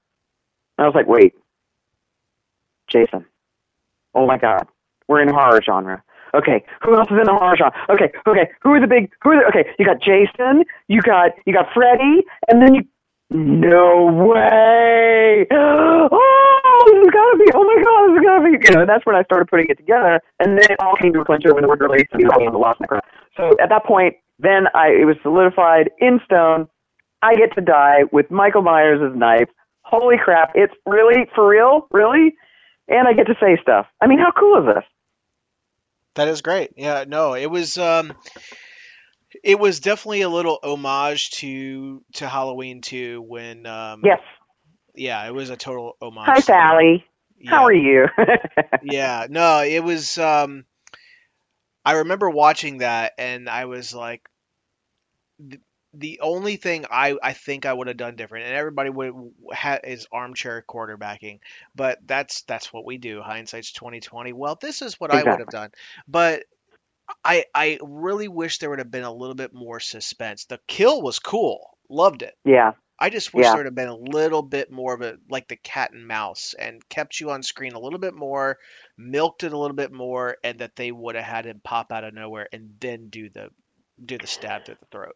D: I was like, "Wait, Jason? Oh my God, we're in horror genre." Okay, who else is in the horror genre? Okay, okay, who are the big? Who are the? Okay, you got Jason, you got you got Freddy, and then you. No way! Oh, this has got to be! Oh my God, this has got to be! You know, that's when I started putting it together, and then it all came to a clincher when the word released and the lost crap. So at that point, then I it was solidified in stone. I get to die with Michael Myers' knife. Holy crap! It's really for real, really, and I get to say stuff. I mean, how cool is this?
B: That is great. Yeah, no, it was um it was definitely a little homage to to Halloween too when um
D: Yes.
B: yeah, it was a total homage.
D: Hi, Sally. How are you?
B: yeah, no, it was um I remember watching that and I was like the, only thing I, I think I would have done different, and everybody would ha is armchair quarterbacking, but that's that's what we do. Hindsight's twenty twenty. Well, this is what I would have done, but I I really wish there would have been a little bit more suspense. The kill was cool, loved it.
D: yeah.
B: I just wish
D: Yeah.
B: there would have been a little bit more of a like the cat and mouse and kept you on screen a little bit more, milked it a little bit more, and that they would have had him pop out of nowhere and then do the do the stab through the throat.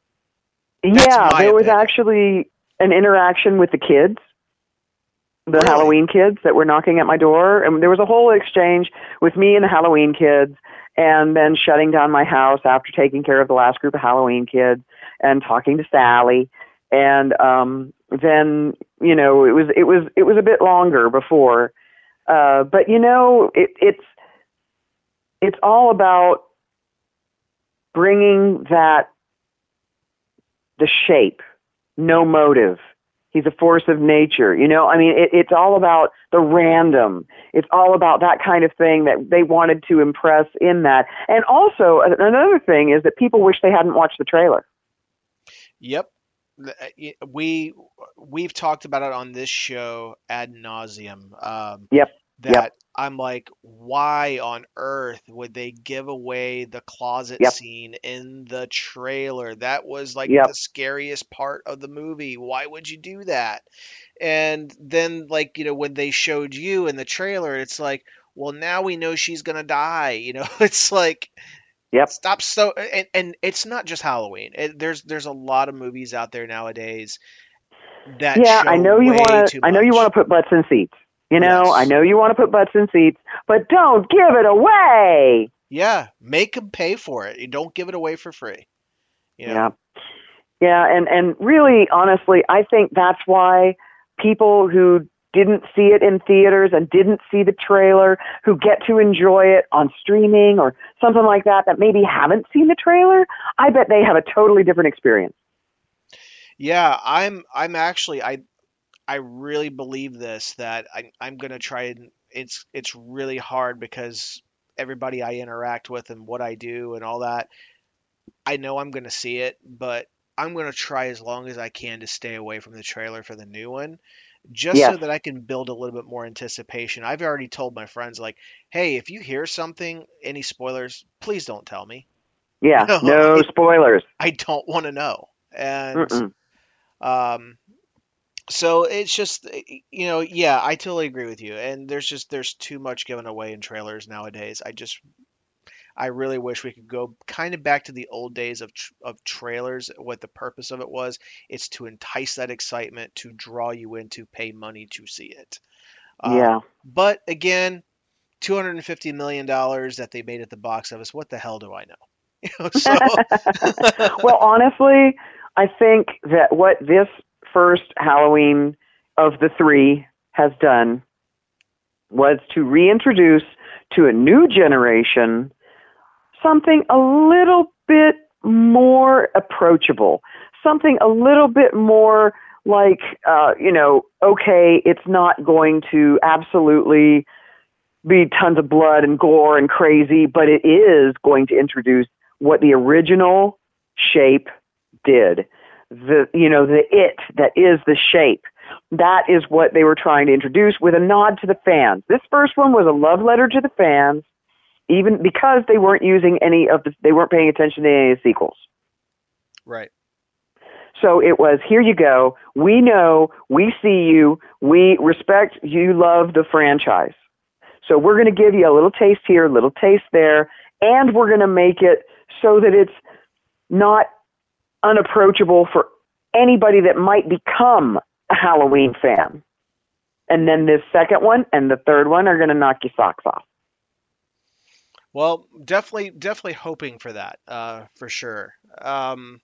B: That's
D: yeah, there was
B: opinion.
D: actually an interaction with the kids, the
B: Really?
D: Halloween kids that were knocking at my door, and there was a whole exchange with me and the Halloween kids, and then shutting down my house after taking care of the last group of Halloween kids and talking to Sally, and um, then you know it was it was it was a bit longer before, uh, but you know it, it's it's all about bringing that the shape, no motive. He's a force of nature. You know, I mean, it, it's all about the random. It's all about that kind of thing that they wanted to impress in that. And also, another thing is that people wish they hadn't watched the trailer.
B: Yep. Uh, We we've talked about it on this show ad nauseum. Um,
D: Yep.
B: That
D: Yep.
B: I'm like, why on earth would they give away the closet
D: Yep.
B: scene in the trailer? That was like
D: Yep.
B: the scariest part of the movie. Why would you do that? And then, like, you know, when they showed you in the trailer, it's like, well, now we know she's gonna die. You know, it's like,
D: Yep.
B: stop so and, and it's not just halloween it, there's there's a lot of movies out there nowadays that
D: yeah, I know you want to. I know you want to put butts in seats. You know,
B: Yes.
D: I know you want to put butts in seats, but don't give it away.
B: yeah make them pay for it you don't give it away for free you know?
D: Yeah. Yeah, and and really honestly, I think that's why people who didn't see it in theaters and didn't see the trailer who get to enjoy it on streaming or something like that that maybe haven't seen the trailer, I bet they have a totally different experience.
B: Yeah, I'm I'm actually I I really believe this that I I'm gonna try and it's it's really hard because everybody I interact with and what I do and all that, I know I'm gonna see it, but I'm gonna try as long as I can to stay away from the trailer for the new one. Just so that I can build a little bit more anticipation. I've already told my friends like, hey, if you hear something, any spoilers, please don't tell me.
D: Yeah,
B: No,
D: no spoilers.
B: I don't want to know. And
D: Mm-mm.
B: um, so it's just you know, yeah, I totally agree with you. And there's just there's too much given away in trailers nowadays. I just I really wish we could go kind of back to the old days of tr- of trailers. What the purpose of it was, it's to entice that excitement, to draw you in, to pay money to see it. Um,
D: yeah.
B: But again, two hundred and fifty million dollars that they made at the box office. What the hell do I know? You know, so
D: well, honestly, I think that what this first Halloween of the three has done was to reintroduce to a new generation something a little bit more approachable, something a little bit more like, uh, you know, okay, it's not going to absolutely be tons of blood and gore and crazy, but it is going to introduce what the original shape did. The you know the it that is the shape That is what they were trying to introduce with a nod to the fans. This first one was a love letter to the fans, even because they weren't using any of the, they weren't paying attention to any of the sequels.
B: Right.
D: So it was, here you go. We know, we see you, we respect you love the franchise. So we're going to give you a little taste here, a little taste there, and we're going to make it so that it's not unapproachable for anybody that might become a Halloween fan. And then this second one and the third one are going to knock your socks off.
B: Well, definitely, definitely hoping for that, uh, for sure. Um,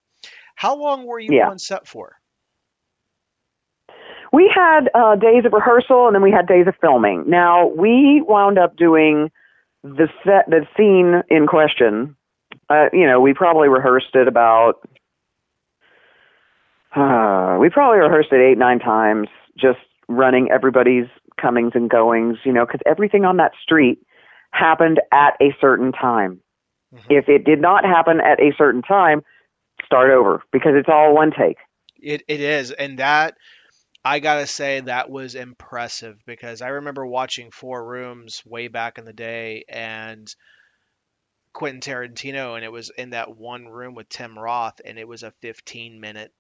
B: how long were you
D: Yeah.
B: on set for?
D: We had uh, days of rehearsal and then we had days of filming. Now we wound up doing the set, the scene in question. Uh, you know, we probably rehearsed it about. Uh, we probably rehearsed it eight, nine times, just running everybody's comings and goings. You know, because everything on that street happened at a certain time.
B: Mhm.
D: If it did not happen at a certain time, start over because it's all one take.
B: It it is, and that I gotta say that was impressive because I remember watching Four Rooms way back in the day and Quentin Tarantino, and it was in that one room with Tim Roth, and it was a 15 minute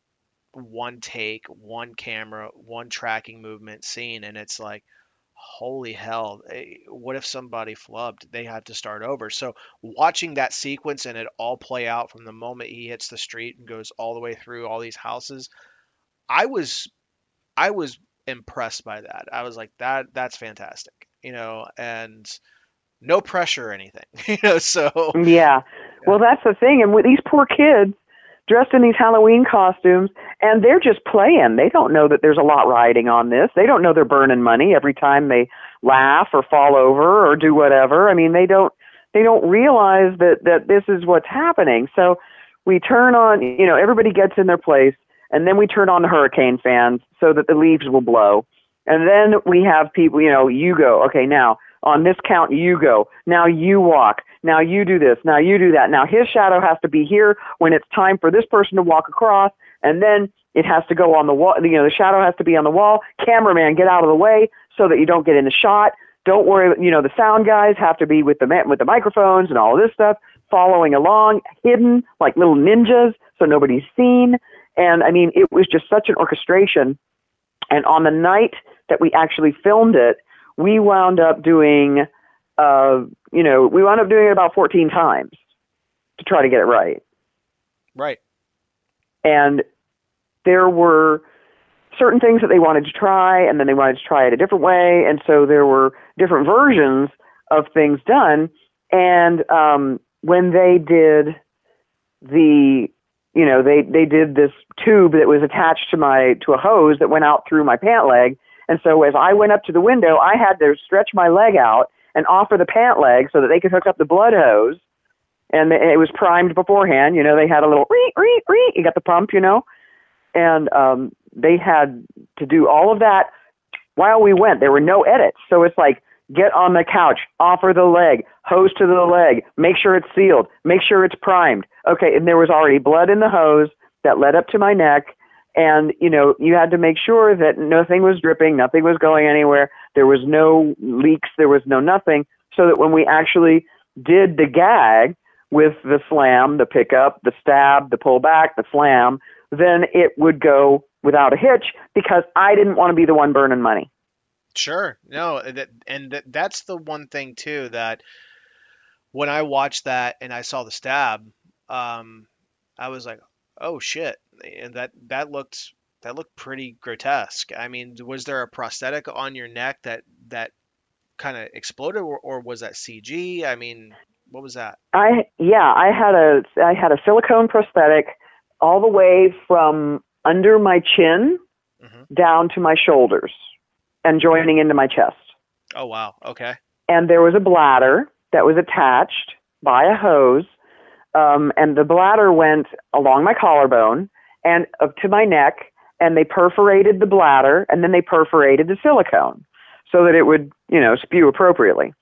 B: one take, one camera, one tracking movement scene, and it's like, holy hell, eh, what if somebody flubbed? They had to start over. So watching that sequence and it all play out from the moment he hits the street and goes all the way through all these houses, I was I was impressed by that. I was like that that's fantastic. You know, and no pressure or anything. you know, so
D: Yeah. Well, that's the thing. And with these poor kids dressed in these Halloween costumes, and they're just playing. They don't know that there's a lot riding on this. They don't know they're burning money every time they laugh or fall over or do whatever. I mean, they don't they don't realize that that this is what's happening. So we turn on, you know, everybody gets in their place, and then we turn on the hurricane fans so that the leaves will blow. And then we have people, you know, you go, okay, now on this count, you go. Now you walk. Now you do this. Now you do that. Now his shadow has to be here when it's time for this person to walk across, and then it has to go on the wall. You know, the shadow has to be on the wall. Cameraman, get out of the way so that you don't get in the shot. Don't worry. You know, the sound guys have to be with the with the microphones and all of this stuff, following along, hidden like little ninjas, so nobody's seen. And I mean, it was just such an orchestration. And on the night that we actually filmed it, we wound up doing, uh, you know, we wound up doing it about 14 times to try to get it right.
B: right.
D: And there were certain things that they wanted to try, and then they wanted to try it a different way. And so there were different versions of things done. And um, when they did the you know they they did this tube that was attached to my to a hose that went out through my pant leg and so as i went up to the window i had to stretch my leg out and offer the pant leg so that they could hook up the blood hose and it was primed beforehand you know they had a little reet, reet, reet. you got the pump you know and um they had to do all of that while we went there were no edits so it's like get on the couch, offer the leg, hose to the leg, make sure it's sealed, make sure it's primed. Okay, and there was already blood in the hose that led up to my neck. And, you know, you had to make sure that nothing was dripping, nothing was going anywhere, there was no leaks, there was no nothing, so that when we actually did the gag with the slam, the pickup, the stab, the pull back, the slam, then it would go without a hitch because I didn't want to be the one burning money.
B: Sure. No, that and that, that's the one thing too that when I watched that and I saw the stab, um, I was like, "Oh shit!" And that that looked that looked pretty grotesque. I mean, was there a prosthetic on your neck that that kind of exploded, or, or was that CG? I mean, what was that?
D: I yeah, I had a I had a silicone prosthetic all the way from under my chin
B: Mhm.
D: down to my shoulders and joining into my chest.
B: Oh wow. Okay.
D: And there was a bladder that was attached by a hose, um, and the bladder went along my collarbone and up to my neck, and they perforated the bladder, and then they perforated the silicone so that it would you know spew appropriately.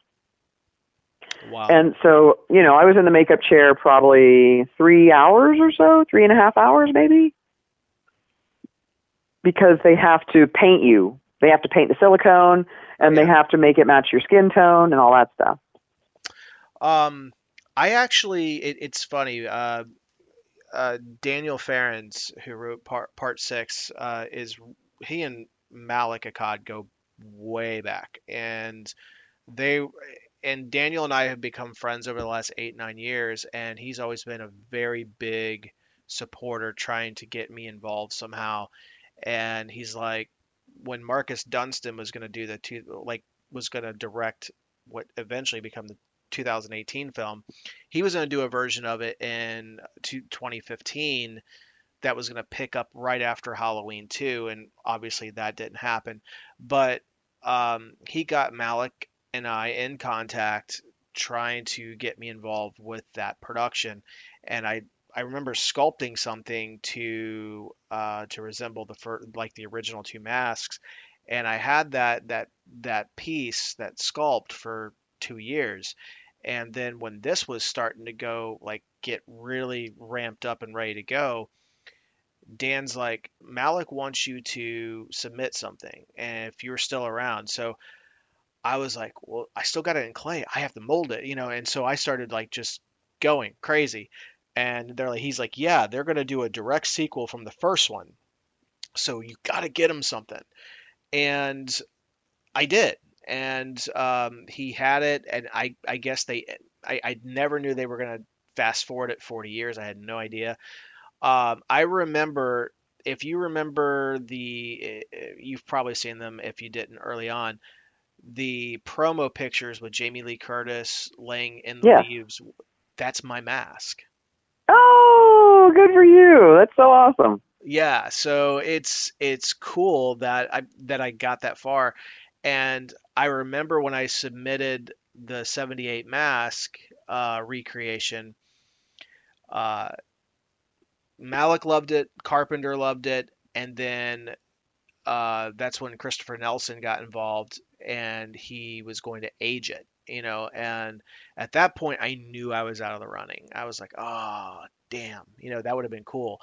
B: Wow.
D: And so, you know, I was in the makeup chair probably three hours or so, three and a half hours maybe, because they have to paint you. They have to paint the silicone and they have to make it match your skin tone and all that stuff.
B: Um, I actually, it, it's funny. Uh, uh, Daniel Farrands, who wrote part part six, uh, is he and Malek Akkad go way back, and they and Daniel and I have become friends over the last eight nine years, and he's always been a very big supporter, trying to get me involved somehow. And he's like, when Marcus Dunstan was going to do the two, like was going to direct what eventually become the 2018 film, he was going to do a version of it in 2015 that was going to pick up right after Halloween 2, and obviously that didn't happen. But um, he got Malek and I in contact trying to get me involved with that production, and I I remember sculpting something to uh, to resemble the like the original two masks, and I had that that that piece that sculpt for two years, and then when this was starting to go like get really ramped up and ready to go, Dan's like Malek wants you to submit something, and if you're still around, so I was like, well, I still got it in clay. I have to mold it, you know. And so I started like just going crazy. And they're like, he's like, yeah, they're gonna do a direct sequel from the first one, so you got to get him something. And I did, and um, he had it, and I I guess they I, I never knew they were gonna fast forward it 40 years. I had no idea. Um, I remember if you remember the eh, eh, you've probably seen them if you didn't early on the promo pictures with Jamie Lee Curtis laying in the
D: Yeah.
B: leaves, that's my mask.
D: Oh, good for you. That's so awesome.
B: Yeah, so it's it's cool that I that I got that far. And I remember when I submitted the 78 mask uh, recreation, uh, Malek loved it, Carpenter loved it, and then uh, that's when Christopher Nelson got involved and he was going to age it, you know. And at that point, I knew I was out of the running. I was like, oh, damn, you know, that would have been cool.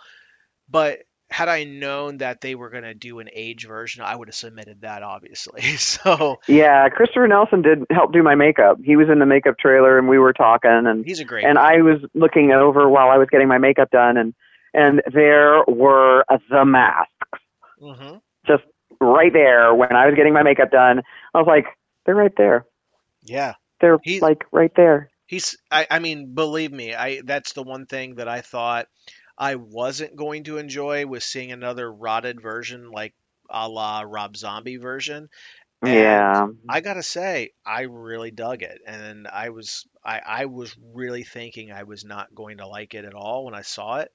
B: But had I known that they were going to do an age version, I would have submitted that, obviously. So
D: Yeah, Christopher Nelson did help do my makeup. He was in the makeup trailer and we were talking and
B: he's a great.
D: and I was looking over while I was getting my makeup done and and there were the masks
B: hmm
D: just right there when I was getting my makeup done. I was like, they're right there.
B: Yeah.
D: They're
B: He's-
D: like right there.
B: He's I, I mean, believe me, I that's the one thing that I thought I wasn't going to enjoy was seeing another rotted version like a la Rob Zombie version. And
D: yeah.
B: I gotta say, I really dug it, and I was I, I was really thinking I was not going to like it at all when I saw it,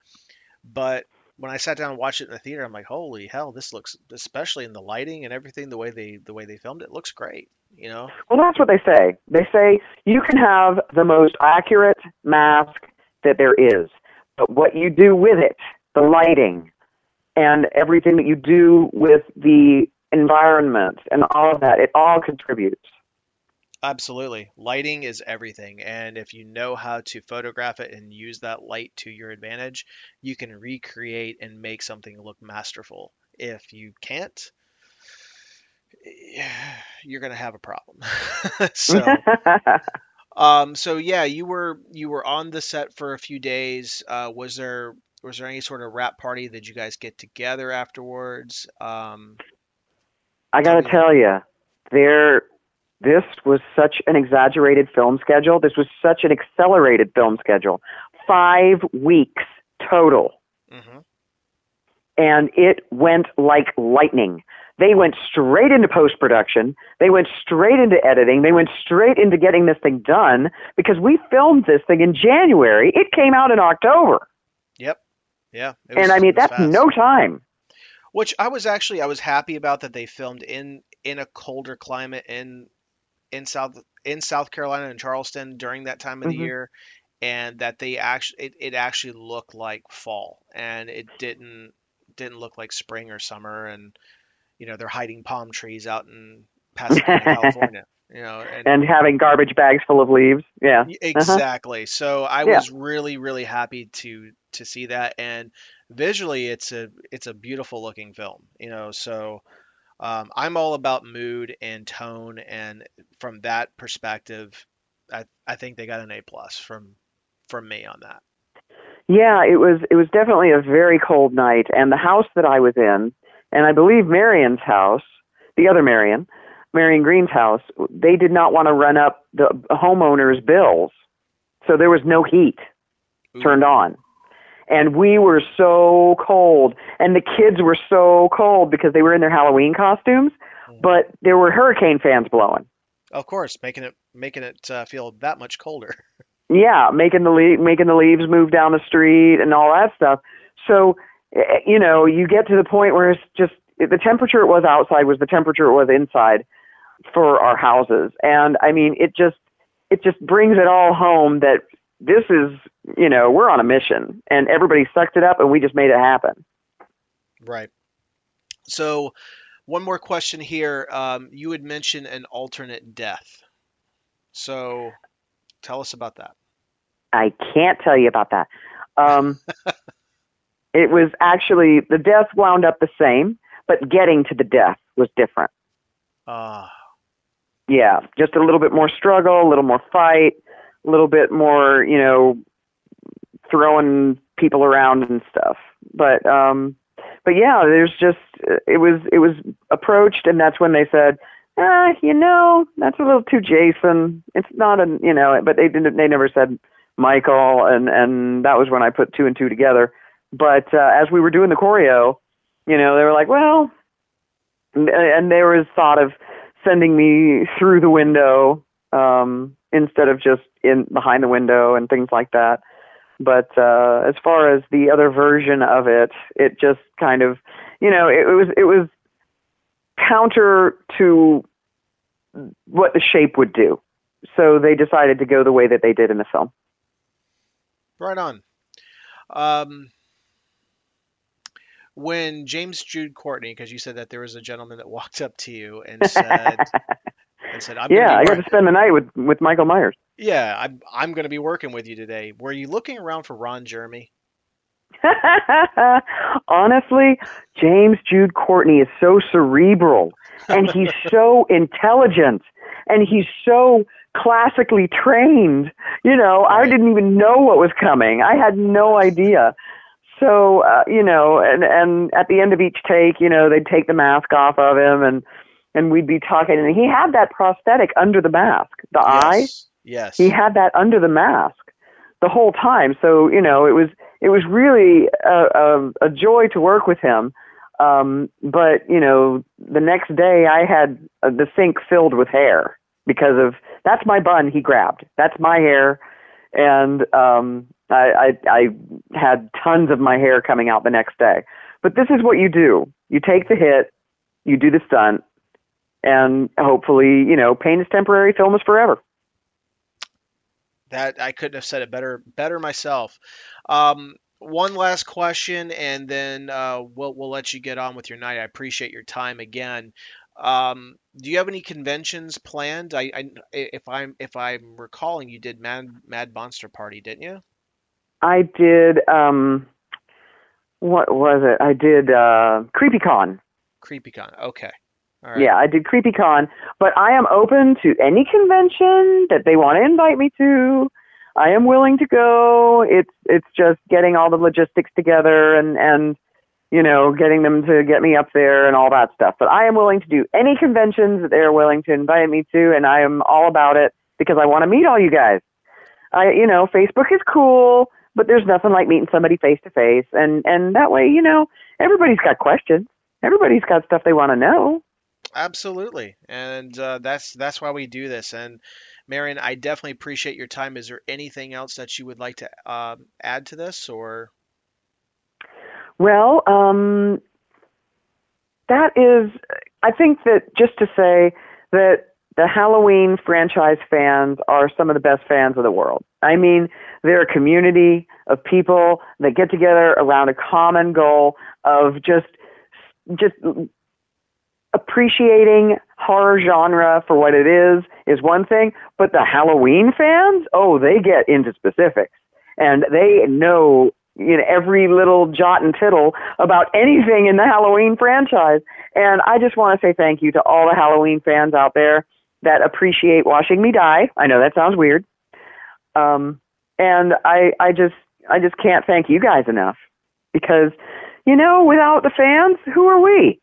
B: but when I sat down and watched it in the theater, I'm like, holy hell, this looks, especially in the lighting and everything, the way they the way they filmed it, looks great. You know?
D: Well, that's what they say. They say you can have the most accurate mask that there is, but what you do with it, the lighting, and everything that you do with the environment and all of that, it all contributes.
B: Absolutely. Lighting is everything. And if you know how to photograph it and use that light to your advantage, you can recreate and make something look masterful. If you can't, you're going to have a problem. so, um, so yeah, you were you were on the set for a few days. Uh, was there was there any sort of rap party? Did you guys get together afterwards? Um,
D: I got to tell you, there. This was such an exaggerated film schedule. This was such an accelerated film schedule. Five weeks total.
B: mhm.
D: and it went like lightning. They went straight into post production. They went straight into editing. They went straight into getting this thing done because we filmed this thing in January. It came out in October.
B: Yep. Yeah. it
D: and I mean, that's
B: fast.
D: no time.
B: Which I was actually I was happy about that they filmed in in a colder climate in in South in South Carolina and Charleston during that time of the
D: Mhm.
B: year, and that they actually it, it actually looked like fall and it didn't didn't look like spring or summer and you know they're hiding palm trees out in Pasadena, California. You know, and,
D: And having garbage bags full of leaves. Yeah.
B: Exactly. So I
D: Yeah.
B: was really, really happy to to see that, and visually, it's a it's a beautiful looking film. You know, so um, I'm all about mood and tone, and from that perspective, I I think they got an A plus from from me on that.
D: Yeah, it was it was definitely a very cold night, and the house that I was in, and I believe Marion's house, the other Marion, Marion Green's house, they did not want to run up the homeowner's bills, so there was no heat
B: Ooh.
D: turned on, and we were so cold, and the kids were so cold because they were in their Halloween costumes,
B: Mm.
D: but there were hurricane fans blowing.
B: Of course, making it making it uh, feel that much colder.
D: yeah, making the le- making the leaves move down the street and all that stuff. So, you know, you get to the point where it's just the temperature it was outside was the temperature it was inside for our houses, and I mean, it just it just brings it all home that this is you know we're on a mission, and everybody sucked it up, and we just made it happen.
B: Right. So, one more question here. Um, you had mentioned an alternate death. So, tell us about that.
D: I can't tell you about that. Um, it was actually the death wound up the same, but getting to the death was different.
B: Uh,
D: Yeah, just a little bit more struggle, a little more fight, a little bit more, you know, throwing people around and stuff. But um but yeah, there's just it was it was approached and that's when they said, "Ah, you know, that's a little too Jason. It's not a, you know, but they didn't they never said Michael and and that was when I put two and two together. But uh, as we were doing the choreo, you know, they were like, "Well, and, and there was thought of sending me through the window um, instead of just in behind the window and things like that. But uh, as far as the other version of it, it just kind of, you know, it, it was it was counter to what the shape would do. So they decided to go the way that they did in the film.
B: right on. Um, when James Jude Courtney, because you said that there was a gentleman that walked up to you and said, and said, I'm
D: yeah, I got to spend the night with with Michael Myers.
B: yeah, I'm I'm going to be working with you today. Were you looking around for Ron Jeremy?
D: Honestly, James Jude Courtney is so cerebral and he's so intelligent and he's so classically trained. You know, I didn't even know what was coming. I had no idea. So, uh, you know, and and at the end of each take, you know, they'd take the mask off of him and and we'd be talking and he had that prosthetic under the mask, the eye
B: Yes. Yes.
D: he had that under the mask the whole time. So you know, it was it was really a, a, a joy to work with him. Um, but you know, the next day I had uh, the sink filled with hair because of that's my bun he grabbed. That's my hair, and um, I, I I had tons of my hair coming out the next day. But this is what you do: you take the hit, you do the stunt, and hopefully, you know, pain is temporary, film is forever.
B: That I couldn't have said it better better myself. Um, one last question, and then uh, we'll we'll let you get on with your night. I appreciate your time again. Um, do you have any conventions planned? I, I if I'm if I'm recalling, you did Mad Mad Monster Party, didn't you?
D: I did um what was it? I did uh CreepyCon.
B: CreepyCon. Okay. All right.
D: Yeah, I did CreepyCon, but I am open to any convention that they want to invite me to. I am willing to go. It's it's just getting all the logistics together and and you know, getting them to get me up there and all that stuff. But I am willing to do any conventions that they're willing to invite me to and I am all about it because I want to meet all you guys. I you know, Facebook is cool, but there's nothing like meeting somebody face to face and and that way, you know, everybody's got questions. Everybody's got stuff they want to know.
B: Absolutely, and uh, that's that's why we do this. And Marion, I definitely appreciate your time. Is there anything else that you would like to um, add to this, or
D: Well, um, that is, I think that just to say that the Halloween franchise fans are some of the best fans of the world. I mean, they're a community of people that get together around a common goal of just, just appreciating horror genre for what it is is one thing, but the Halloween fans, oh, they get into specifics and they know you know every little jot and tittle about anything in the Halloween franchise. And I just want to say thank you to all the Halloween fans out there that appreciate watching me die. I know that sounds weird. Um, and I I just I just can't thank you guys enough because you know without the fans, who are we?